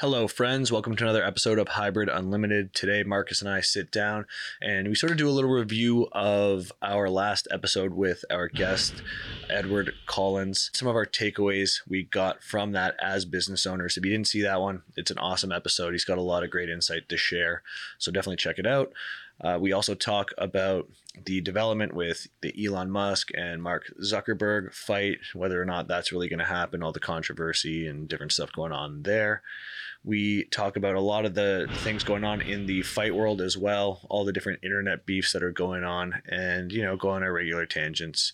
Hello, friends. Welcome to another episode of Hybrid Unlimited. Today, Marcus and I sit down and we sort of do a little review of our last episode with our guest, Edward Collins. Some of our takeaways we got from that as business owners. If you didn't see that one, it's an awesome episode. He's got a lot of great insight to share. So definitely check it out. Uh, we also talk about the development with the Elon Musk and Mark Zuckerberg fight, whether or not that's really going to happen, all the controversy and different stuff going on there. We talk about a lot of the things going on in the fight world as well, all the different internet beefs that are going on, and, you know, go on our regular tangents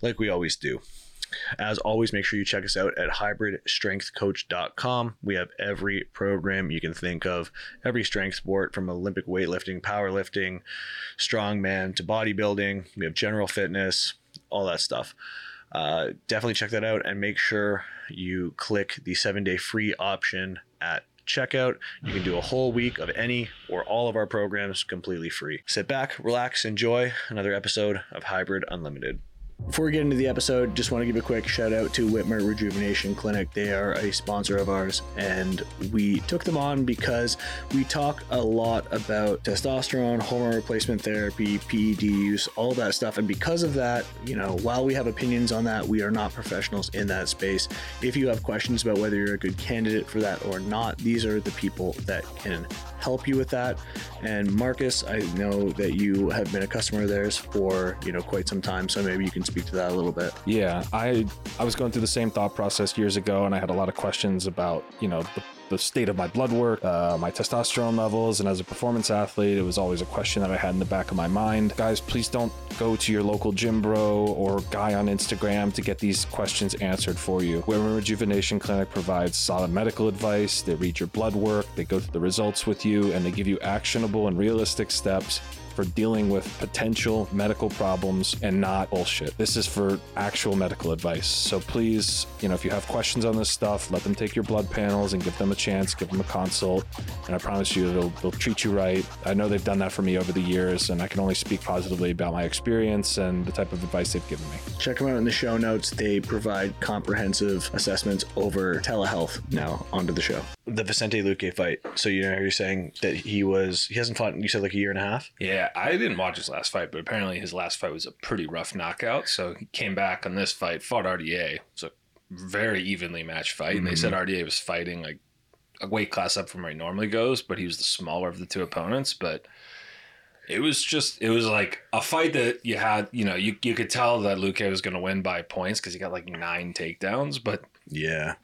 like we always do. As always, make sure you check us out at hybridstrengthcoach.com. We have every program you can think of, every strength sport from Olympic weightlifting, powerlifting, strongman to bodybuilding. We have general fitness, all that stuff. Uh, definitely check that out and make sure you click the seven day free option at checkout. You can do a whole week of any or all of our programs completely free. Sit back, relax, enjoy another episode of Hybrid Unlimited. Before we get into the episode, just want to give a quick shout out to Wittmer Rejuvenation Clinic. They are a sponsor of ours, and we took them on because we talk a lot about testosterone, hormone replacement therapy, PED use, all that stuff. And because of that, you know, while we have opinions on that, we are not professionals in that space. If you have questions about whether you're a good candidate for that or not, these are the people that can help you with that. And Marcus, I know that you have been a customer of theirs for you know quite some time, so maybe you can speak to that a little bit. Yeah, I I was going through the same thought process years ago, and I had a lot of questions about you know the the state of my blood work, uh, my testosterone levels, and as a performance athlete, it was always a question that I had in the back of my mind. Guys, please don't go to your local gym bro or guy on Instagram to get these questions answered for you. Wittmer Rejuvenation Clinic provides solid medical advice. They read your blood work, they go through the results with you, and they give you actionable and realistic steps for dealing with potential medical problems and not bullshit. This is for actual medical advice. So please, you know, if you have questions on this stuff, let them take your blood panels and give them a chance, give them a consult. And I promise you, they'll, they'll treat you right. I know they've done that for me over the years, and I can only speak positively about my experience and the type of advice they've given me. Check them out in the show notes. They provide comprehensive assessments over telehealth. Now, onto the show. The Vicente Luque fight. So, you know, you're saying that he was, he hasn't fought, you said like a year and a half? Yeah, I didn't watch his last fight, but apparently his last fight was a pretty rough knockout. So he came back on this fight, fought RDA. It was a very evenly matched fight. And they said mm-hmm. RDA was fighting like a weight class up from where he normally goes, but he was the smaller of the two opponents. But it was just, it was like a fight that you had, you know, you, you could tell that Luque was going to win by points because he got like nine takedowns, but Yeah.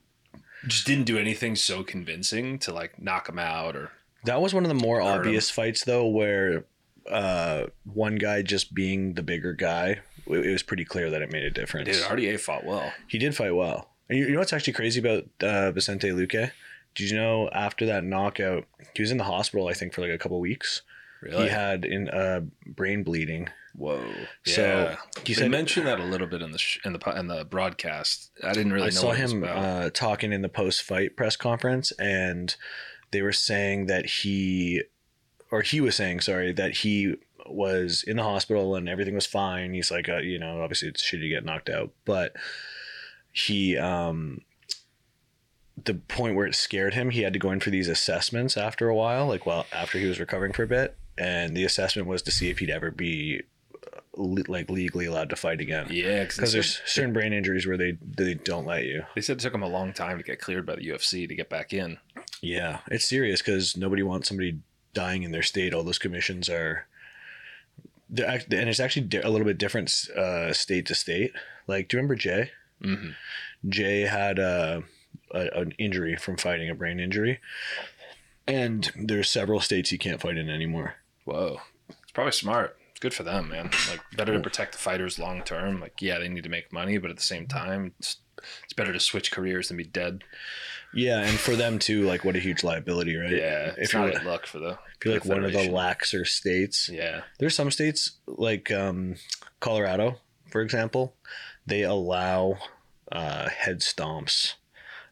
just didn't do anything so convincing to like knock him out or That was one of the more Hurt him. obvious fights, though, where uh, one guy just being the bigger guy, it it was pretty clear that it made a difference. Dude, RDA fought well. He did fight well. And you, you know what's actually crazy about uh, Vicente Luque? Did you know after that knockout, he was in the hospital, I think, for like a couple weeks. Really? He had in uh, brain bleeding. Whoa! So, yeah, he you said- mentioned that a little bit in the sh- in the in the broadcast. I didn't really I know saw what it was him uh, talking in the post fight press conference, and they were saying that he, or he was saying, sorry, that he was in the hospital and everything was fine. He's like, uh, you know, obviously it's shitty to get knocked out, but he, um, the point where it scared him, he had to go in for these assessments after a while, like well after he was recovering for a bit, and the assessment was to see if he'd ever be uh, like legally allowed to fight again. yeah, Because because there's certain brain injuries where they they don't let you. they said it took him a long time to get cleared by the UFC to get back in. Yeah, it's serious because nobody wants somebody dying in their state. All those commissions are, act- and it's actually di- a little bit different uh, state to state. Like, do you remember Jay? hmm Jay had a, a an injury from fighting a brain injury, and there's several states he can't fight in anymore. Whoa, it's probably smart. It's good for them, man. Like better to protect the fighters long term. Like yeah, they need to make money, but at the same time, it's, it's better to switch careers than be dead. Yeah, and for them too, like what a huge liability, right? Yeah, if it's you're, not if good luck for the. You're like one of the laxer states, Yeah, There's some states like um, Colorado, for example, they allow uh, head stomps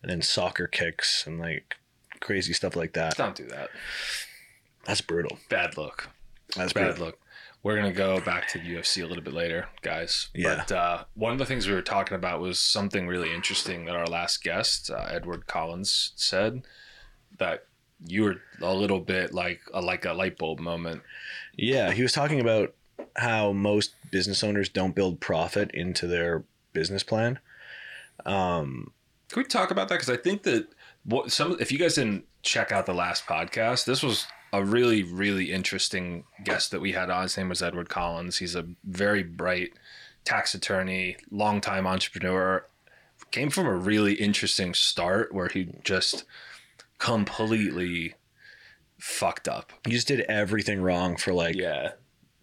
and then soccer kicks and like crazy stuff like that. don't do that. That's brutal. Bad look. That's bad brutal. look. We're gonna go back to the UFC a little bit later, guys. Yeah. But uh, one of the things we were talking about was something really interesting that our last guest, uh, Edward Collins, said. that you were a little bit like a, like a light bulb moment. Yeah, he was talking about how most business owners don't build profit into their business plan. Um, Can we talk about that? Because I think that what some if you guys didn't check out the last podcast, this was a really really interesting guest that we had on. His name was Edward Collins. He's a very bright tax attorney, longtime entrepreneur. Came from a really interesting start where he just completely fucked up. he just did everything wrong for like Yeah.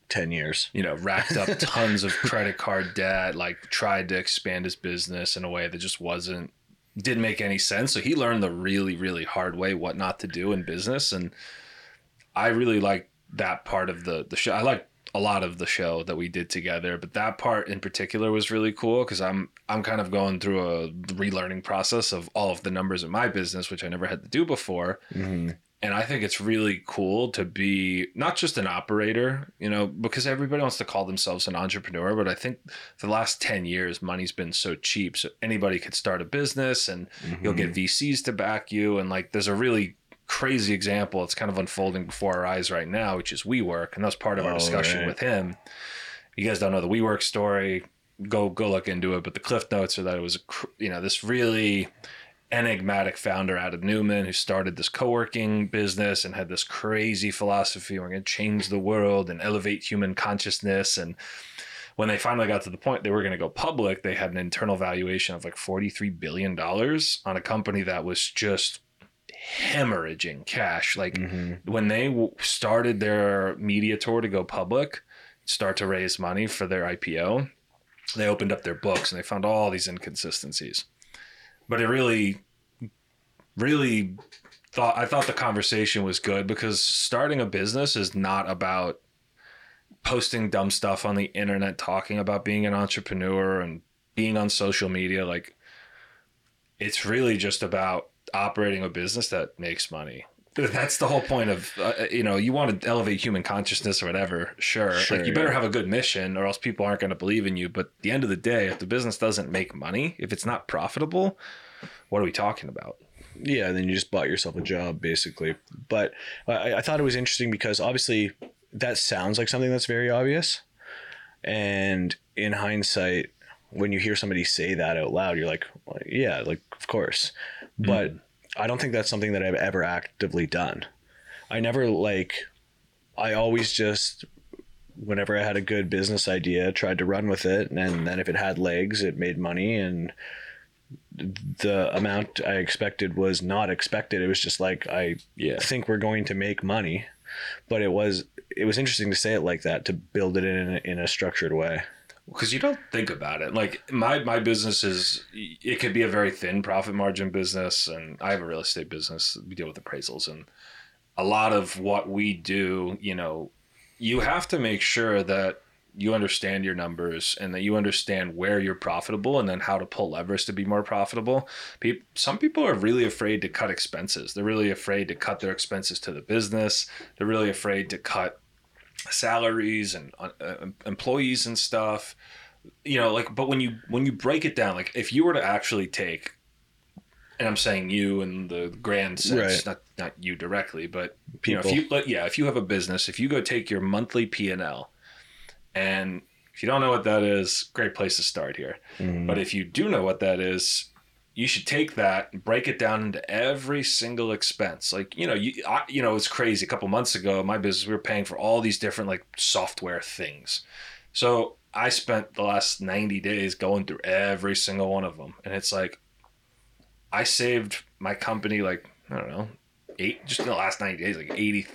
10 years. you know, racked up tons of credit card debt, like tried to expand his business in a way that just wasn't didn't make any sense. So he learned the really, really hard way what not to do in business. And I really like that part of the the show. I like a lot of the show that we did together, but that part in particular was really cool because I'm I'm kind of going through a relearning process of all of the numbers in my business, which I never had to do before. Mm-hmm. And I think it's really cool to be not just an operator, you know, because everybody wants to call themselves an entrepreneur, but I think the last 10 years money's been so cheap so anybody could start a business and you'll get mm-hmm. VCs to back you. And like there's a really crazy example it's kind of unfolding before our eyes right now, which is WeWork, and that's part of our Oh, discussion right. with him. You guys don't know the WeWork story, go go look into it, but the cliff notes are that it was a you know, this really enigmatic founder Adam Neumann who started this co-working business and had this crazy philosophy we're going to change the world and elevate human consciousness and when they finally got to the point they were going to go public they had an internal valuation of like 43 billion dollars on a company that was just hemorrhaging cash. Like mm-hmm. when they w- started their media tour to go public start to raise money for their IPO they opened up their books and they found all these inconsistencies. But it really really thought I thought the conversation was good because starting a business is not about posting dumb stuff on the internet talking about being an entrepreneur and being on social media. Like it's really just about operating a business that makes money that's the whole point of uh, you know you want to elevate human consciousness or whatever sure, Sure, like you better yeah. have a good mission or else people aren't going to believe in you but at the end of the day if the business doesn't make money if it's not profitable what are we talking about Yeah, then you just bought yourself a job, basically. But I, I thought it was interesting because obviously that sounds like something that's very obvious. And in hindsight, when you hear somebody say that out loud, you're like, well, yeah, like, of course. But mm. I don't think that's something that I've ever actively done. I never, like, I always just, whenever I had a good business idea, tried to run with it. And then if it had legs, it made money. And the amount I expected was not expected. It was just like I Yeah. think we're going to make money, but it was it was interesting to say it like that to build it in in a structured way. Because you don't think about it. Like my my business is it could be a very thin profit margin business and i have a real estate business. We deal with appraisals and a lot of what we do you know you have to make sure that you understand your numbers and that you understand where you're profitable and then how to pull levers to be more profitable. People, some people are really afraid to cut expenses. They're really afraid to cut their expenses to the business. They're really afraid to cut salaries and uh, employees and stuff. You know like but when you when you break it down like if you were to actually take and i'm saying you in the grand sense Right. not not you directly but you know if you yeah if you have a business if you go take your monthly p&l and if you don't know what that is great place to start here. But if you do know what that is you should take that and break it down into every single expense. Like, you know, you I, you know, it's crazy. A couple months ago, my business we were paying for all these different like software things. So I spent the last 90 days going through every single one of them. And it's like I saved my company like, I don't know, eight just in the last 90 days, like $80,000,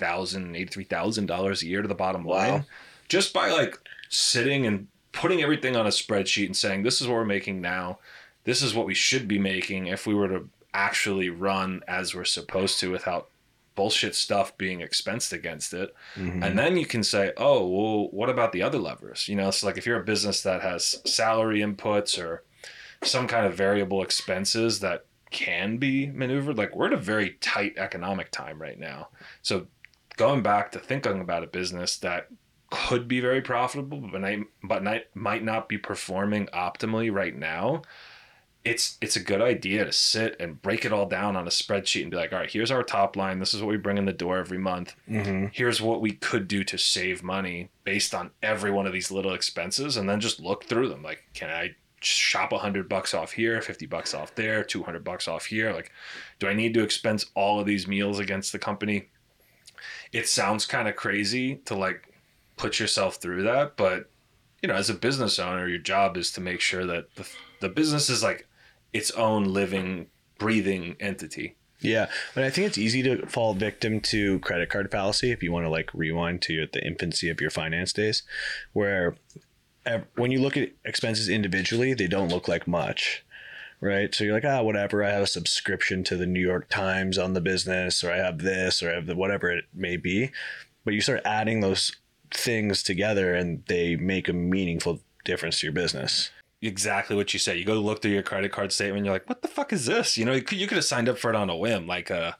$83,000 a year to the bottom Wow. line. Just by like sitting and putting everything on a spreadsheet and saying, this is what we're making now. This is what we should be making if we were to actually run as we're supposed to without bullshit stuff being expensed against it. Mm-hmm. And then you can say, oh, well, what about the other levers? You know, it's like if you're a business that has salary inputs or some kind of variable expenses that can be maneuvered, like we're at a very tight economic time right now. So going back to thinking about a business that could be very profitable, but but might not be performing optimally right now. It's it's a good idea to sit and break it all down on a spreadsheet and be like, all right, here's our top line. This is what we bring in the door every month. Mm-hmm. Here's what we could do to save money based on every one of these little expenses, and then just look through them. Like, can I shop a hundred bucks off here, fifty bucks off there, two hundred bucks off here? Like, do I need to expense all of these meals against the company? It sounds kind of crazy to like put yourself through that, but you know, as a business owner, your job is to make sure that the, the business is like its own living, breathing entity. Yeah, but I think it's easy to fall victim to credit card fallacy if you want to like rewind to the infancy of your finance days, where when you look at expenses individually, they don't look like much, right? So you're like, ah, whatever. I have a subscription to the New York Times on the business, or I have this, or I have the whatever it may be. But you start adding those things together, and they make a meaningful difference to your business. Exactly what you said. You go look through your credit card statement, you're like, what the fuck is this? You know, you could, you could have signed up for it on a whim, like a,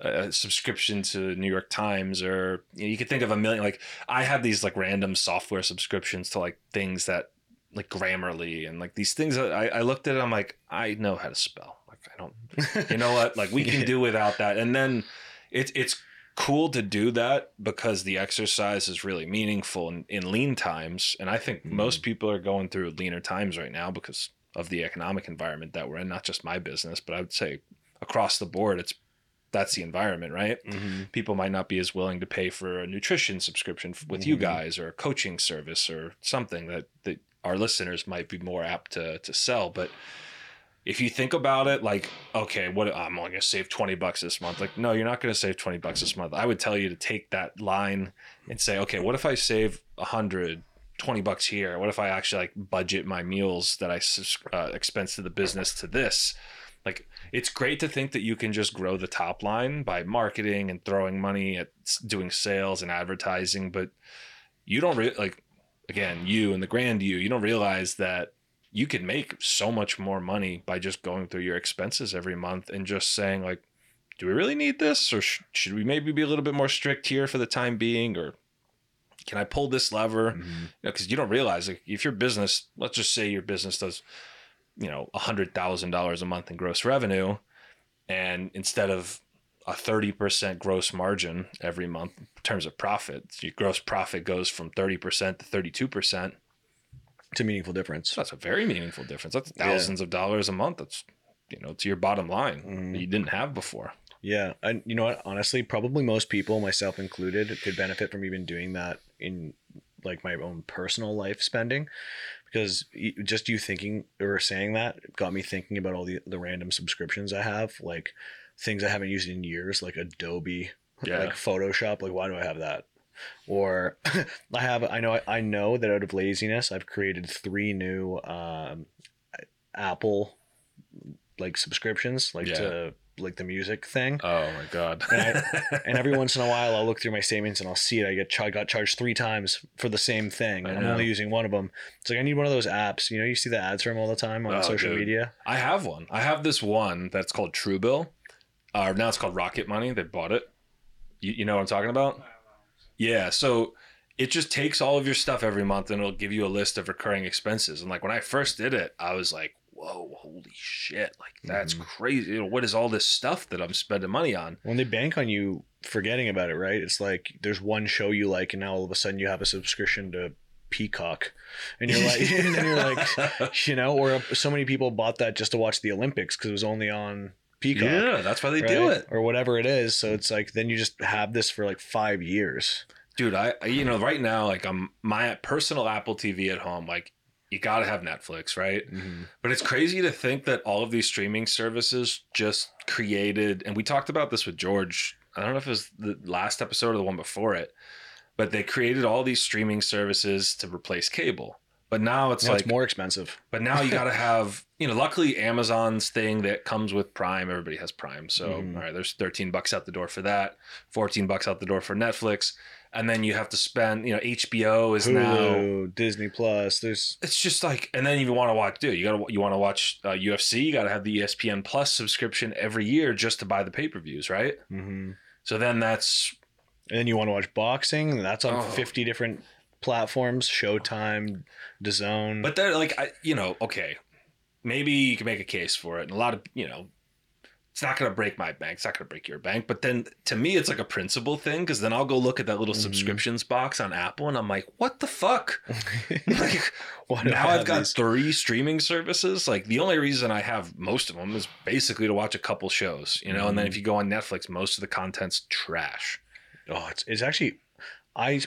a subscription to New York Times, or you, know, you could think of a million. Like I have these like random software subscriptions to like things that like Grammarly and like these things that I, I looked at. it, I'm like, I know how to spell. Like I don't, you know what? Like we can do without that. And then it's it's cool to do that because the exercise is really meaningful in, in lean times. And I think most people are going through leaner times right now because of the economic environment that we're in. Not just my business, but I would say across the board, it's that's the environment, right? Mm-hmm. People might not be as willing to pay for a nutrition subscription with you Mhm. guys or a coaching service or something that, that our listeners might be more apt to, to sell. But if you think about it, like, okay, what I'm only gonna save 20 bucks this month. Like, no, you're not gonna save 20 bucks this month. I would tell you to take that line and say, okay, what if I save a hundred, 20 bucks here? What if I actually like budget my meals that I uh, expense to the business to this? Like, it's great to think that you can just grow the top line by marketing and throwing money at doing sales and advertising, but you don't re- like, again, you and the grand you, you don't realize that you can make so much more money by just going through your expenses every month and just saying like do we really need this? Or sh- should we maybe be a little bit more strict here for the time being? Or can i pull this lever? Mm-hmm. because you don't realize like if your business let's just say your business does you know a hundred thousand dollars a month in gross revenue and instead of a 30% gross margin every month in terms of profit your gross profit goes from 30% to 32% It's a meaningful difference. that's a very meaningful difference. That's Yeah. thousands of dollars a month. That's you know, to your bottom line Mhm. that you didn't have before. Yeah, and you know what? Honestly, probably most people, myself included, could benefit from even doing that in like my own personal life spending, because just you thinking or saying that got me thinking about all the the random subscriptions I have, like things I haven't used in years, like Adobe, Yeah. like Photoshop. Like, why do I have that? Or I have, I know, I know that out of laziness, I've created three new um, Apple like subscriptions, like Yeah. to like the music thing. Oh my god. And and every once in a while, I'll look through my statements and I'll see it. I get I got charged three times for the same thing, I and I'm only using one of them. It's like I need one of those apps. You know, you see the ads for them all the time on Oh, social dude. media. I have one. I have this one that's called Truebill. Uh, now it's called Rocket Money. They bought it. You, you know what I'm talking about? Yeah. So it just takes all of your stuff every month and it'll give you a list of recurring expenses. And like when I first did it, I was like, whoa, holy shit. Like that's Mhm. crazy. You know, what is all this stuff that I'm spending money on? When they bank on you forgetting about it, right? It's like there's one show you like, and now all of a sudden you have a subscription to Peacock, and you're like, and you're like, you know, or so many people bought that just to watch the Olympics because it was only on Peacock. yeah, that's why they do it. or whatever it is. So mm. it's like then you just have this for like five years. dude i I- you know right now like i'm my personal apple tv at home like you gotta have netflix right mm-hmm. but it's crazy to think that all of these streaming services just created and we talked about this with george i don't know if it was the last episode or the one before it but they created all these streaming services to replace cable but now it's Now like it's more expensive. but now you got to have, you know, luckily Amazon's thing that comes with Prime, everybody has Prime. So, Mhm. all right, there's 13 bucks out the door for that, 14 bucks out the door for Netflix. And then you have to spend, you know, HBO is now, Disney Plus. There's it's just like, and then you want to watch, dude, you got to, you want to watch uh, UFC, you got to have the ESPN Plus subscription every year just to buy the pay per views, right? mhm. So then that's, and then you want to watch boxing. and That's on Oh. 50 different platforms: Showtime, DAZN. but they're like, I, you know, okay. maybe you can make a case for it. And a lot of, you know, it's not going to break my bank. It's not going to break your bank. But then to me, it's like a principle thing because then I'll go look at that little Mhm. subscriptions box on Apple and I'm like, what the fuck? like, now I've got these? three streaming services. Like, the only reason I have most of them is basically to watch a couple shows, you know? And then if you go on Netflix, most of the content's trash. Oh, it's, it's actually, I,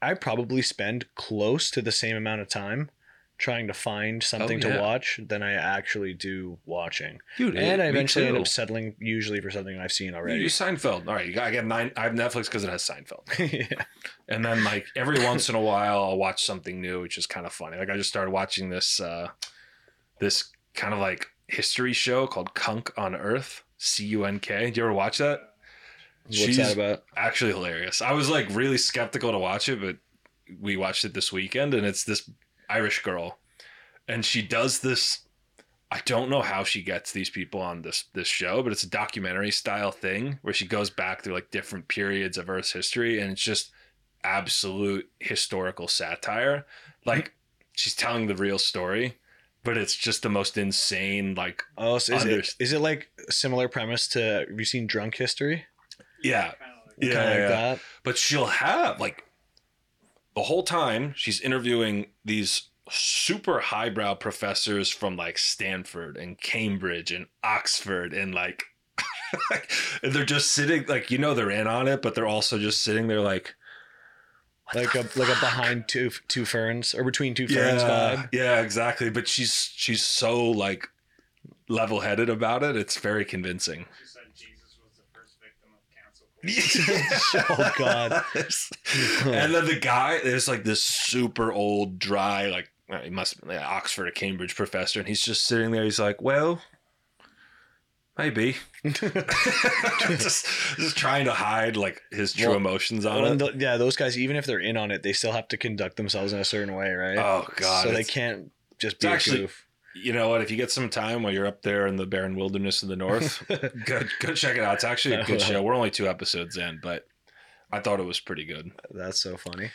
I probably spend close to the same amount of time trying to find something Oh, yeah. to watch than I actually do watching. Dude, and I eventually end up settling usually for something I've seen already. You Seinfeld. All right, you got, I get nine. I have Netflix because it has Seinfeld. yeah. And then like every once in a while I'll watch something new, which is kind of funny. Like I just started watching this uh this kind of like history show called Cunk on Earth. C U N K. Did you ever watch that? What's She's that about? Actually hilarious. I was like really skeptical to watch it, but we watched it this weekend and it's this Irish girl. And she does this I don't know how she gets these people on this this show, but it's a documentary style thing where she goes back through like different periods of Earth's history and it's just absolute historical satire. Like she's telling the real story, but it's just the most insane like Oh, so is Under- it, is it like similar premise to have you seen Drunk History? Yeah, yeah, Kind of like yeah. that. but she'll have like the whole time she's interviewing these super highbrow professors from like Stanford and Cambridge and Oxford and like and they're just sitting like you know they're in on it but they're also just sitting there like what Like the a like a behind two two ferns or between two ferns yeah, vibe. yeah exactly but she's she's so like level-headed about it it's very convincing She said Jesus was the first victim of cancel culture. Oh, God. and then the guy, there's like this super old, dry, like he must have been like Oxford or Cambridge professor, and he's just sitting there. He's like, "Well, maybe," just just trying to hide like his true Well, emotions on Well, it. and th- yeah, those guys, even if they're in on it, they still have to conduct themselves in a certain way, right? oh God! so they can't just be a actually- goof. You know what? If you get some time while you're up there in the barren wilderness of the north, go go check it out. It's actually a good show. We're only two episodes in, but I thought it was pretty good. That's so funny.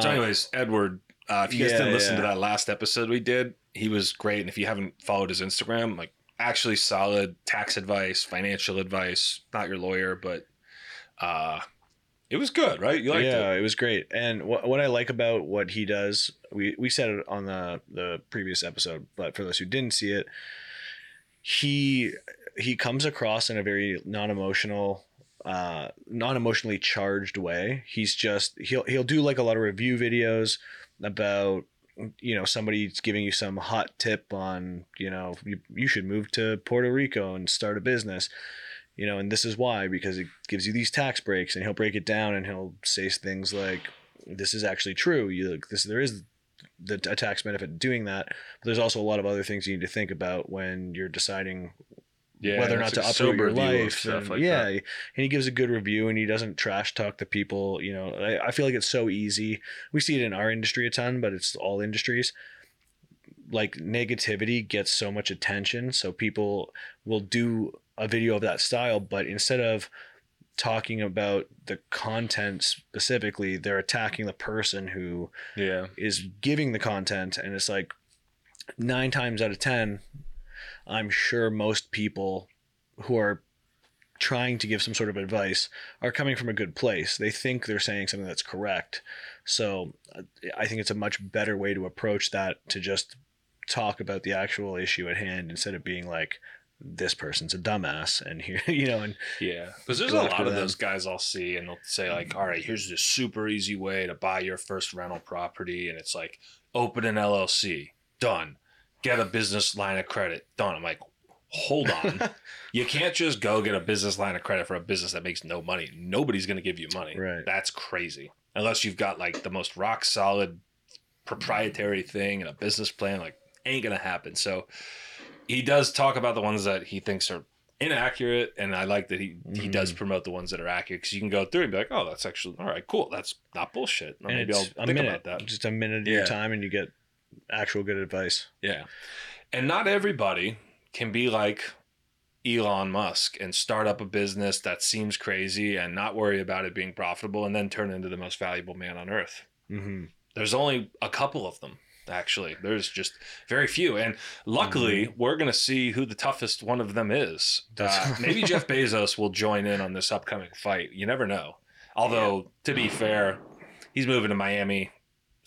So, Uh, anyways, Edward, uh, if you guys yeah, didn't listen to yeah. that last episode we did, he was great. And if you haven't followed his Instagram, like actually solid tax advice, financial advice. Not your lawyer, but uh, it was good, right? You liked yeah, it. it was great. And what what I like about what he does, we we said it on the the previous episode, but for those who didn't see it, he he comes across in a very non-emotional uh non-emotionally charged way. He's just he'll he'll do like a lot of review videos about you know somebody's giving you some hot tip on you know you, you should move to Puerto Rico and start a business you know, and this is why because it gives you these tax breaks, and he'll break it down, and he'll say things like, "This is actually true. You this there is the a tax benefit doing that, but there's also a lot of other things you need to think about when you're deciding Yeah, whether or not it's to uproot your life. and- like yeah, that. and he gives a good review, and he doesn't trash talk the people. You know, I, I feel like it's so easy. We see it in our industry a ton, but it's all industries. Like negativity gets so much attention, so people will do a video of that style, but instead of talking about the content specifically, they're attacking the person who Yeah, is giving the content and it's like nine times out of ten i'm sure most people who are trying to give some sort of advice are coming from a good place. They think they're saying something that's correct. So i think it's a much better way to approach that to just talk about the actual issue at hand instead of being like this person's a dumbass and here you know and yeah. Because there's a lot of them. those guys I'll see, and they'll say like, "All right, here's this super easy way to buy your first rental property," and it's like, open an LLC, done. Get a business line of credit, done. I'm like, hold on. you can't just go get a business line of credit for a business that makes no money. Nobody's going to give you money. Right. That's crazy. Unless you've got like the most rock solid proprietary thing and a business plan, like ain't going to happen. So he does talk about the ones that he thinks are inaccurate. And I like that he, he Mhm. does promote the ones that are accurate because you can go through and be like, oh, that's actually, all right, cool. That's not bullshit. And maybe I'll think minute about that. just a minute of Yeah. your time and you get actual good advice Yeah. And not everybody can be like Elon Musk and start up a business that seems crazy and not worry about it being profitable and then turn into the most valuable man on earth. mm-hmm. There's only a couple of them. Actually, there's just very few, and luckily, we're gonna see who the toughest one of them is. Uh, maybe Jeff Bezos will join in on this upcoming fight. You never know. Although, to be fair, he's moving to Miami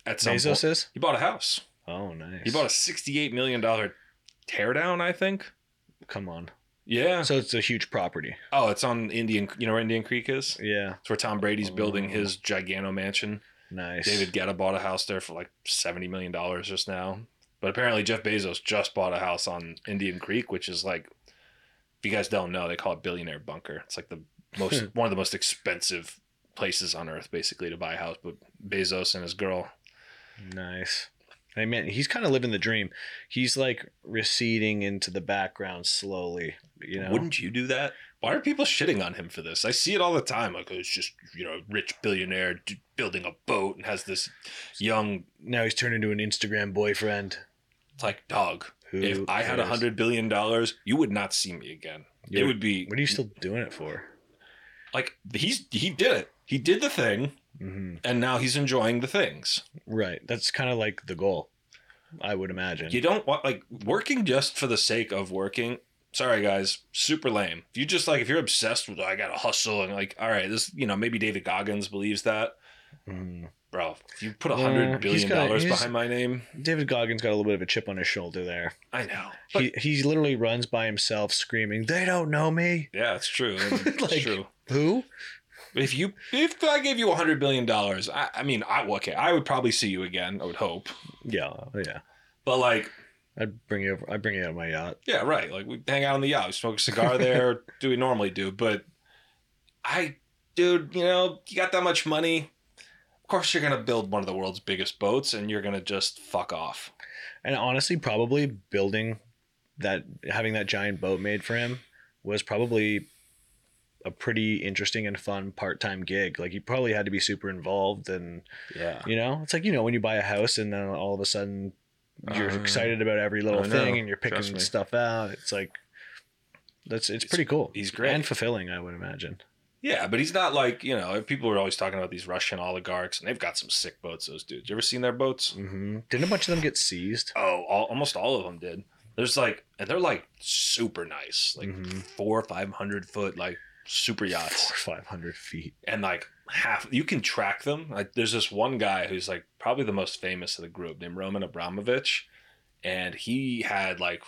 at some Bezos point. is. He bought a house. Oh, nice. He bought a sixty-eight million dollar teardown, I think. Come on. Yeah. So it's a huge property. Oh, it's on Indian. You know where Indian Creek is? Yeah. It's where Tom Brady's building Oh. his gigano mansion. Nice. David Guetta bought a house there for like seventy million dollars just now. But apparently Jeff Bezos just bought a house on Indian Creek, which is like, if you guys don't know, they call it Billionaire Bunker. It's like the most hmm. one of the most expensive places on earth, basically, to buy a house. But Bezos and his girl, Nice. I mean, he's kind of living the dream. He's like receding into the background slowly. You know. wouldn't you do that? Why are people shitting on him for this? I see it all the time. Like, oh, it's just you know, rich billionaire d- building a boat and has this young. now he's turned into an Instagram boyfriend. It's like dog. Who if I had a cares? hundred billion dollars, you would not see me again. Yeah, it would be What are you still doing it for? like he's he did it. He did the thing, hmm and now he's enjoying the things. Right. That's kind of like the goal. I would imagine. You don't want like working just for the sake of working. Sorry guys, super lame. If you just like if you're obsessed with I gotta hustle and like all right, this you know maybe David Goggins believes that, Mhm. bro. If you put a hundred billion got- dollars behind my name, David Goggins got a little bit of a chip on his shoulder there. I know. He he literally runs by himself screaming, "They don't know me." yeah, it's true. It's Like- true. Who? If you if I gave you a hundred billion dollars, I, I mean, I okay, I would probably see you again. I would hope, Yeah, yeah. but like I'd bring you over. I'd bring you out on my yacht. Yeah, right. Like we hang out on the yacht, we smoke a cigar there, do we normally do. But I, dude, you know, you got that much money. Of course, you're gonna build one of the world's biggest boats, and you're gonna just fuck off. And honestly, probably building that, having that giant boat made for him was probably a pretty interesting and fun part-time gig. Like he probably had to be super involved, and Yeah, you know, it's like you know when you buy a house and then all of a sudden you're Uh, excited about every little thing and you're picking stuff out. It's like that's it's He's- pretty cool. he's great. and fulfilling, I would imagine. yeah, but he's not like you know. People are always talking about these Russian oligarchs, and they've got some sick boats. Those dudes. You ever seen their boats? hmm Didn't a bunch of them get seized? Oh, all, almost all of them did. There's like, and they're like super nice, like Mhm. four, five hundred foot, like super yachts. Four, five hundred feet. and like half you can track them. Like there's this one guy who's like probably the most famous of the group named roman abramovich. And he had like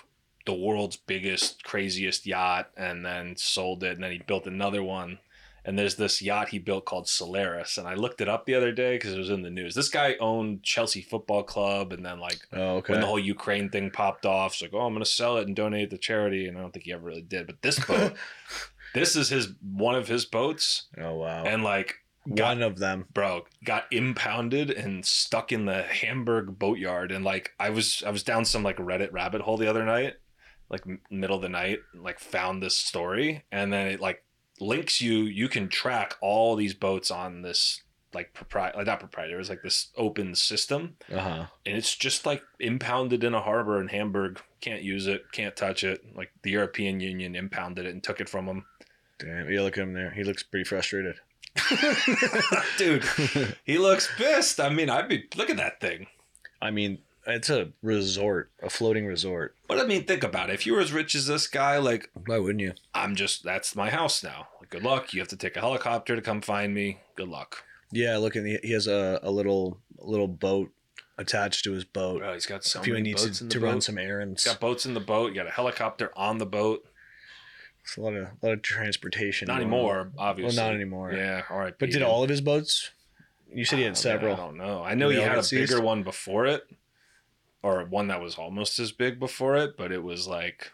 the world's biggest craziest yacht and then sold it. And then he built another one. And there's this yacht he built called solaris. And i looked it up the other day because it was in the news. This guy owned chelsea football club. And then like Oh, okay. when the whole ukraine thing popped off it's like oh i'm gonna sell it and donate it to charity. And i don't think he ever really did. But this boat this is his one of his boats oh wow. and like got, One of them. bro got impounded and stuck in the Hamburg boatyard and like I was I was down some like Reddit rabbit hole the other night like middle of the night like found this story and then it like links you you can track all these boats on this like proprietary like not proprietary it's like this open system Uh huh. and it's just like impounded in a harbor in Hamburg can't use it can't touch it like the European Union impounded it and took it from them Damn. You look at him there. He looks pretty frustrated. dude he looks pissed I mean I'd be look at that thing I mean, it's a resort, a floating resort. But I mean, think about it. If you were as rich as this guy, like, Why wouldn't you? I'm just, that's my house now. Like, good luck. You have to take a helicopter to come find me. Good luck. Yeah, look, and he he has a, a little little boat attached to his boat. Bro, he's got so if he many needs boats to, in the to boat. run some errands, He's got boats in the boat. You got a helicopter on the boat. it's a lot of a lot of transportation. Not anymore, obviously. Well, not anymore. Yeah, all right. But did all of his boats? You said he had several. I don't know. I know he had a bigger one before it, or one that was almost as big before it, but it was like,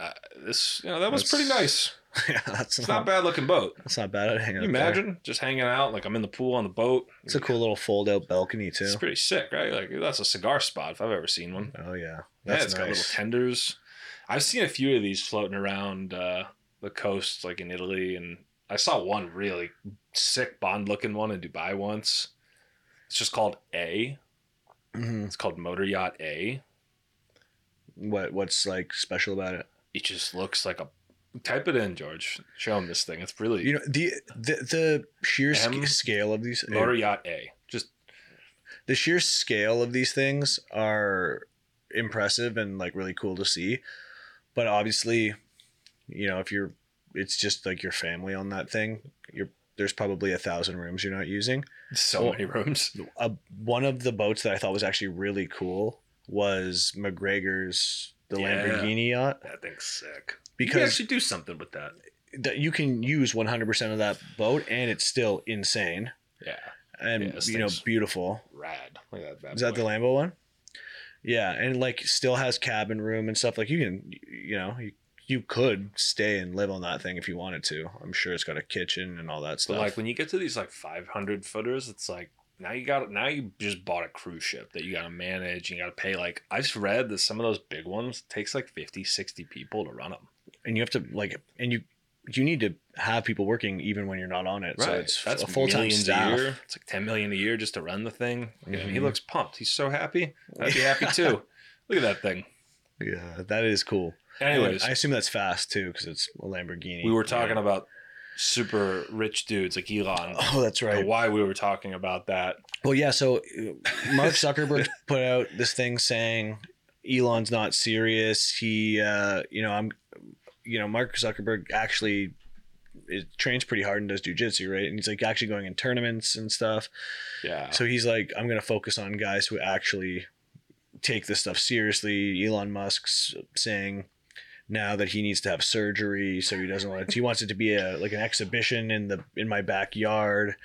uh, this, you know, that was That's- pretty nice. yeah, that's It's not, not a bad looking boat. That's not bad. Hang you there. imagine just hanging out? Like I'm in the pool on the boat. It's a cool little fold out balcony too. It's pretty sick, right? Like that's a cigar spot if I've ever seen one. Oh yeah, yeah, that's it's got little nice. tenders. I've seen a few of these floating around uh, the coast, like in Italy, and I saw one really sick Bond-looking one in Dubai once. It's just called A. Mhm. It's called Motor Yacht A. What what's like special about it? It just looks like a. Type it in, George. Show him this thing. It's really You know the the the sheer M- scale of these. Motor Yacht A. Just the sheer scale of these things are impressive and like really cool to see. But obviously, you know, if you're, it's just like your family on that thing. You're there's probably a thousand rooms you're not using. So Well- many rooms. Uh, one of the boats that I thought was actually really cool was McGregor's the Yeah. Lamborghini yacht That thing's sick. You because can actually do something with that. that you can use 100% of that boat and it's still insane Yeah, and Yeah, you know beautiful. rad. Look at that. Is that the. Lambo one? Yeah, and like still has cabin room and stuff. Like you can, you know, you, you could stay and live on that thing if you wanted to. I'm sure it's got a kitchen and all that But stuff. like when you get to these like 500 footers, it's like now you got now you just bought a cruise ship that you got to manage. And you got to pay like I just read that some of those big ones takes like 50, 60 people to run them. And you have to like, and you you need to have people working even when you're not on it. So it's That's a full time staff. It's like 10 million a year just to run the thing. Yeah, he looks pumped. He's so happy. I'd be happy too. Look at that thing. Yeah, that is cool. Anyways, I assume that's fast too because it's a Lamborghini. we were talking Yeah. about super rich dudes like Elon. Oh, that's right. Why we were talking about that. Well, yeah. So uh, Mark Zuckerberg put out this thing saying Elon's not serious. He, uh, you know, I'm, you know, Mark Zuckerberg actually it trains pretty hard and does jujitsu, right? And he's like actually going in tournaments and stuff. Yeah. So he's like, I'm gonna focus on guys who actually take this stuff seriously. Elon Musk's saying now that he needs to have surgery, so he doesn't want it. He wants it to be a like an exhibition in the in my backyard.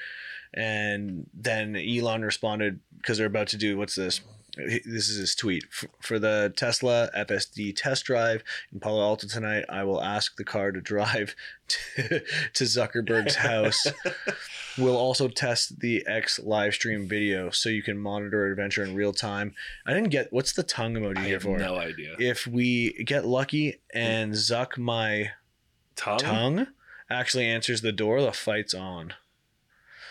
And then Elon responded because they're about to do what's this? This is his tweet for the Tesla FSD test drive in Palo Alto tonight. I will ask the car to drive to, to Zuckerberg's house. We'll also test the X live stream video so you can monitor adventure in real time. I didn't get what's the tongue emoji I here have for? no idea. If we get lucky and Zuck my Tongue? tongue actually answers the door, the fight's on.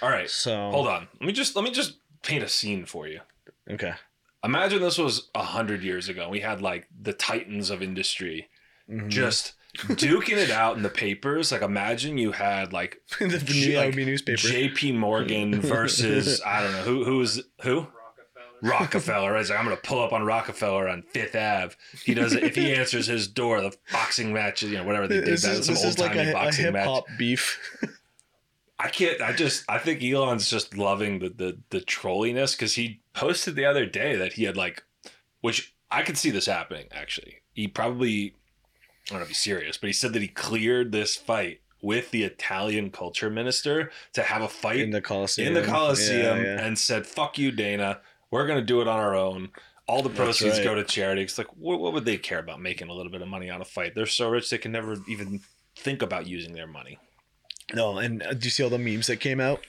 All right. So Hold on. Let me just let me just paint a scene for you. Okay. Imagine this was a hundred years ago. We had like the titans of industry Mhm. just duking it out in the papers. Like imagine you had like the, the J- that like newspaper. J.P. Morgan versus I don't know who who was who Rockefeller. Rockefeller. Right? It's like I'm gonna pull up on Rockefeller on Fifth Ave. He does it if he answers his door. The boxing matches, you know, whatever they did. this That is, some this old is like timey a, a boxing hip match. hop beef. I can't. I just. I think Elon's just loving the the the trolliness because he posted the other day that he had like, which I could see this happening. Actually, he probably. I don't know if he's serious, but he said that he cleared this fight with the Italian culture minister to have a fight in the Coliseum. in the Coliseum Yeah, yeah. and said, "Fuck you, Dana. We're gonna do it on our own." All the proceeds right. go to charity. It's like, what, what would they care about making a little bit of money on a fight? They're so rich they can never even think about using their money. No, and uh, do you see all the memes that came out?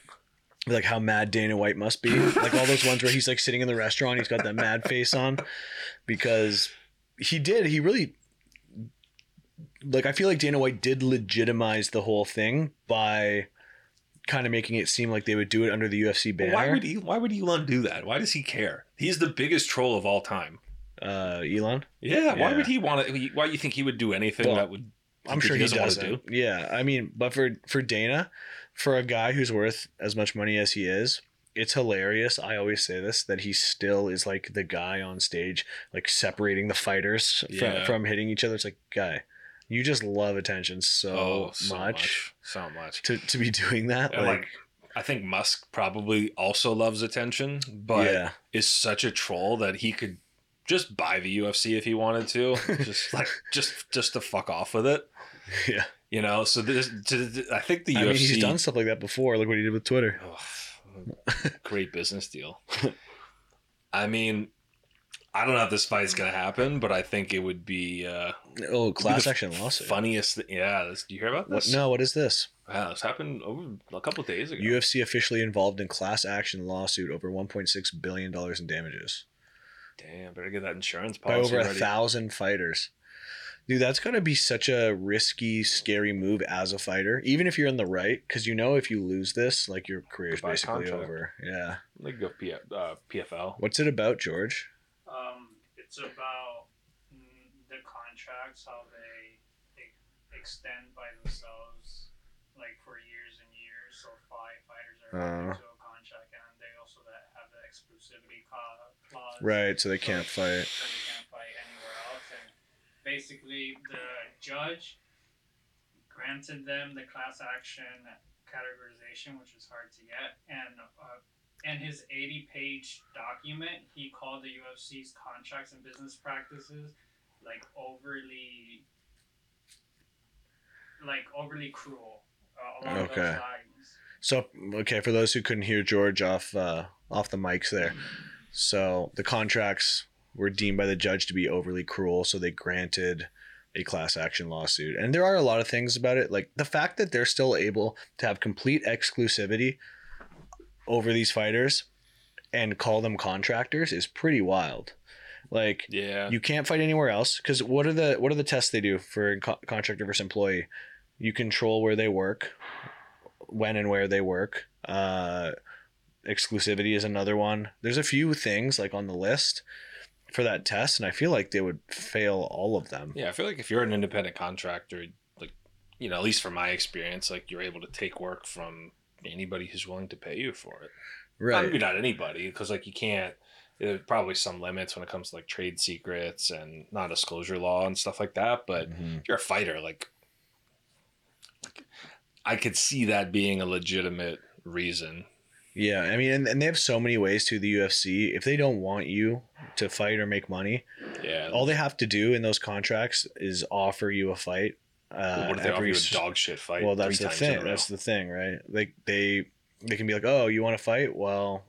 Like how mad Dana White must be. like all those ones where he's like sitting in the restaurant, he's got that mad face on because he did. He really like. I feel like Dana White did legitimize the whole thing by kind of making it seem like they would do it under the UFC banner. Why would he, Why would Elon do that? Why does he care? He's the biggest troll of all time. uh, Elon? Yeah. Why would he want to? Why do you think he would do anything Well, that would? I'm sure he doesn't wanna doesn't. Yeah, I mean, but for for Dana, for a guy who's worth as much money as he is, it's hilarious. I always say this that he still is like the guy on stage, like separating the fighters Yeah. from, from hitting each other. It's like, guy, you just love attention so, oh, so much, much, so much. to to be doing that. Like, like, I think Musk probably also loves attention, but yeah, is such a troll that he could just buy the UFC if he wanted to, just like just just to fuck off with it, yeah. you know. So this, to, I think the I UFC. mean, he's done stuff like that before. Look what he did with Twitter. Ugh, great business deal. I mean, I don't know if this fight's gonna happen, but I think it would be uh, Oh, be class action lawsuit. funniest. Th- yeah, this, do you hear about What, this? no, what is this? Wow, this happened over a couple days ago. UFC officially involved in class action lawsuit over 1.6 billion dollars in damages. Damn, better get that insurance by policy over a ready. thousand fighters. Dude, that's gonna be such a risky, scary move as a fighter, even if you're in the right, because you know if you lose this, like your career's Goodbye basically contract. over. Yeah. They go P- uh, PFL. What's it about, George? Um, it's about the contracts, how they, they extend by themselves, like for years and years. So five fighters are Uh. into a contract, and they also that have the exclusivity exclusivity Right, so they can't So- fight. So they can't fight anywhere else. And basically, the judge granted them the class action categorization, which was hard to get. And uh, in his 80 page document, he called the UFC's contracts and business practices like overly. Like overly cruel. Uh, along Okay. those lines. So okay, for those who couldn't hear George off uh, off the mics there, so the contracts were deemed by the judge to be overly cruel, so they granted a class action lawsuit. And there are a lot of things about it, like the fact that they're still able to have complete exclusivity over these fighters and call them contractors is pretty wild. Like Yeah. you can't fight anywhere else because what are the what are the tests they do for co- contractor versus employee? You control where they work, when and where they work. Uh, exclusivity is another one. There's a few things like on the list for that test, and I feel like they would fail all of them. Yeah, I feel like if you're an independent contractor, like you know, at least from my experience, like you're able to take work from anybody who's willing to pay you for it. Right. Maybe not anybody, because like you can't. There's probably some limits when it comes to like trade secrets and non-disclosure law and stuff like that. But Mhm. if you're a fighter, like I could see that being a legitimate reason. Yeah, I mean, and, and they have so many ways to the UFC. If they don't want you to fight or make money, Yeah. all they have to do in those contracts is offer you a fight. Uh, what if they offer you a dog shit fight? well that's the thing that's the thing right like they they can be like oh you want to fight well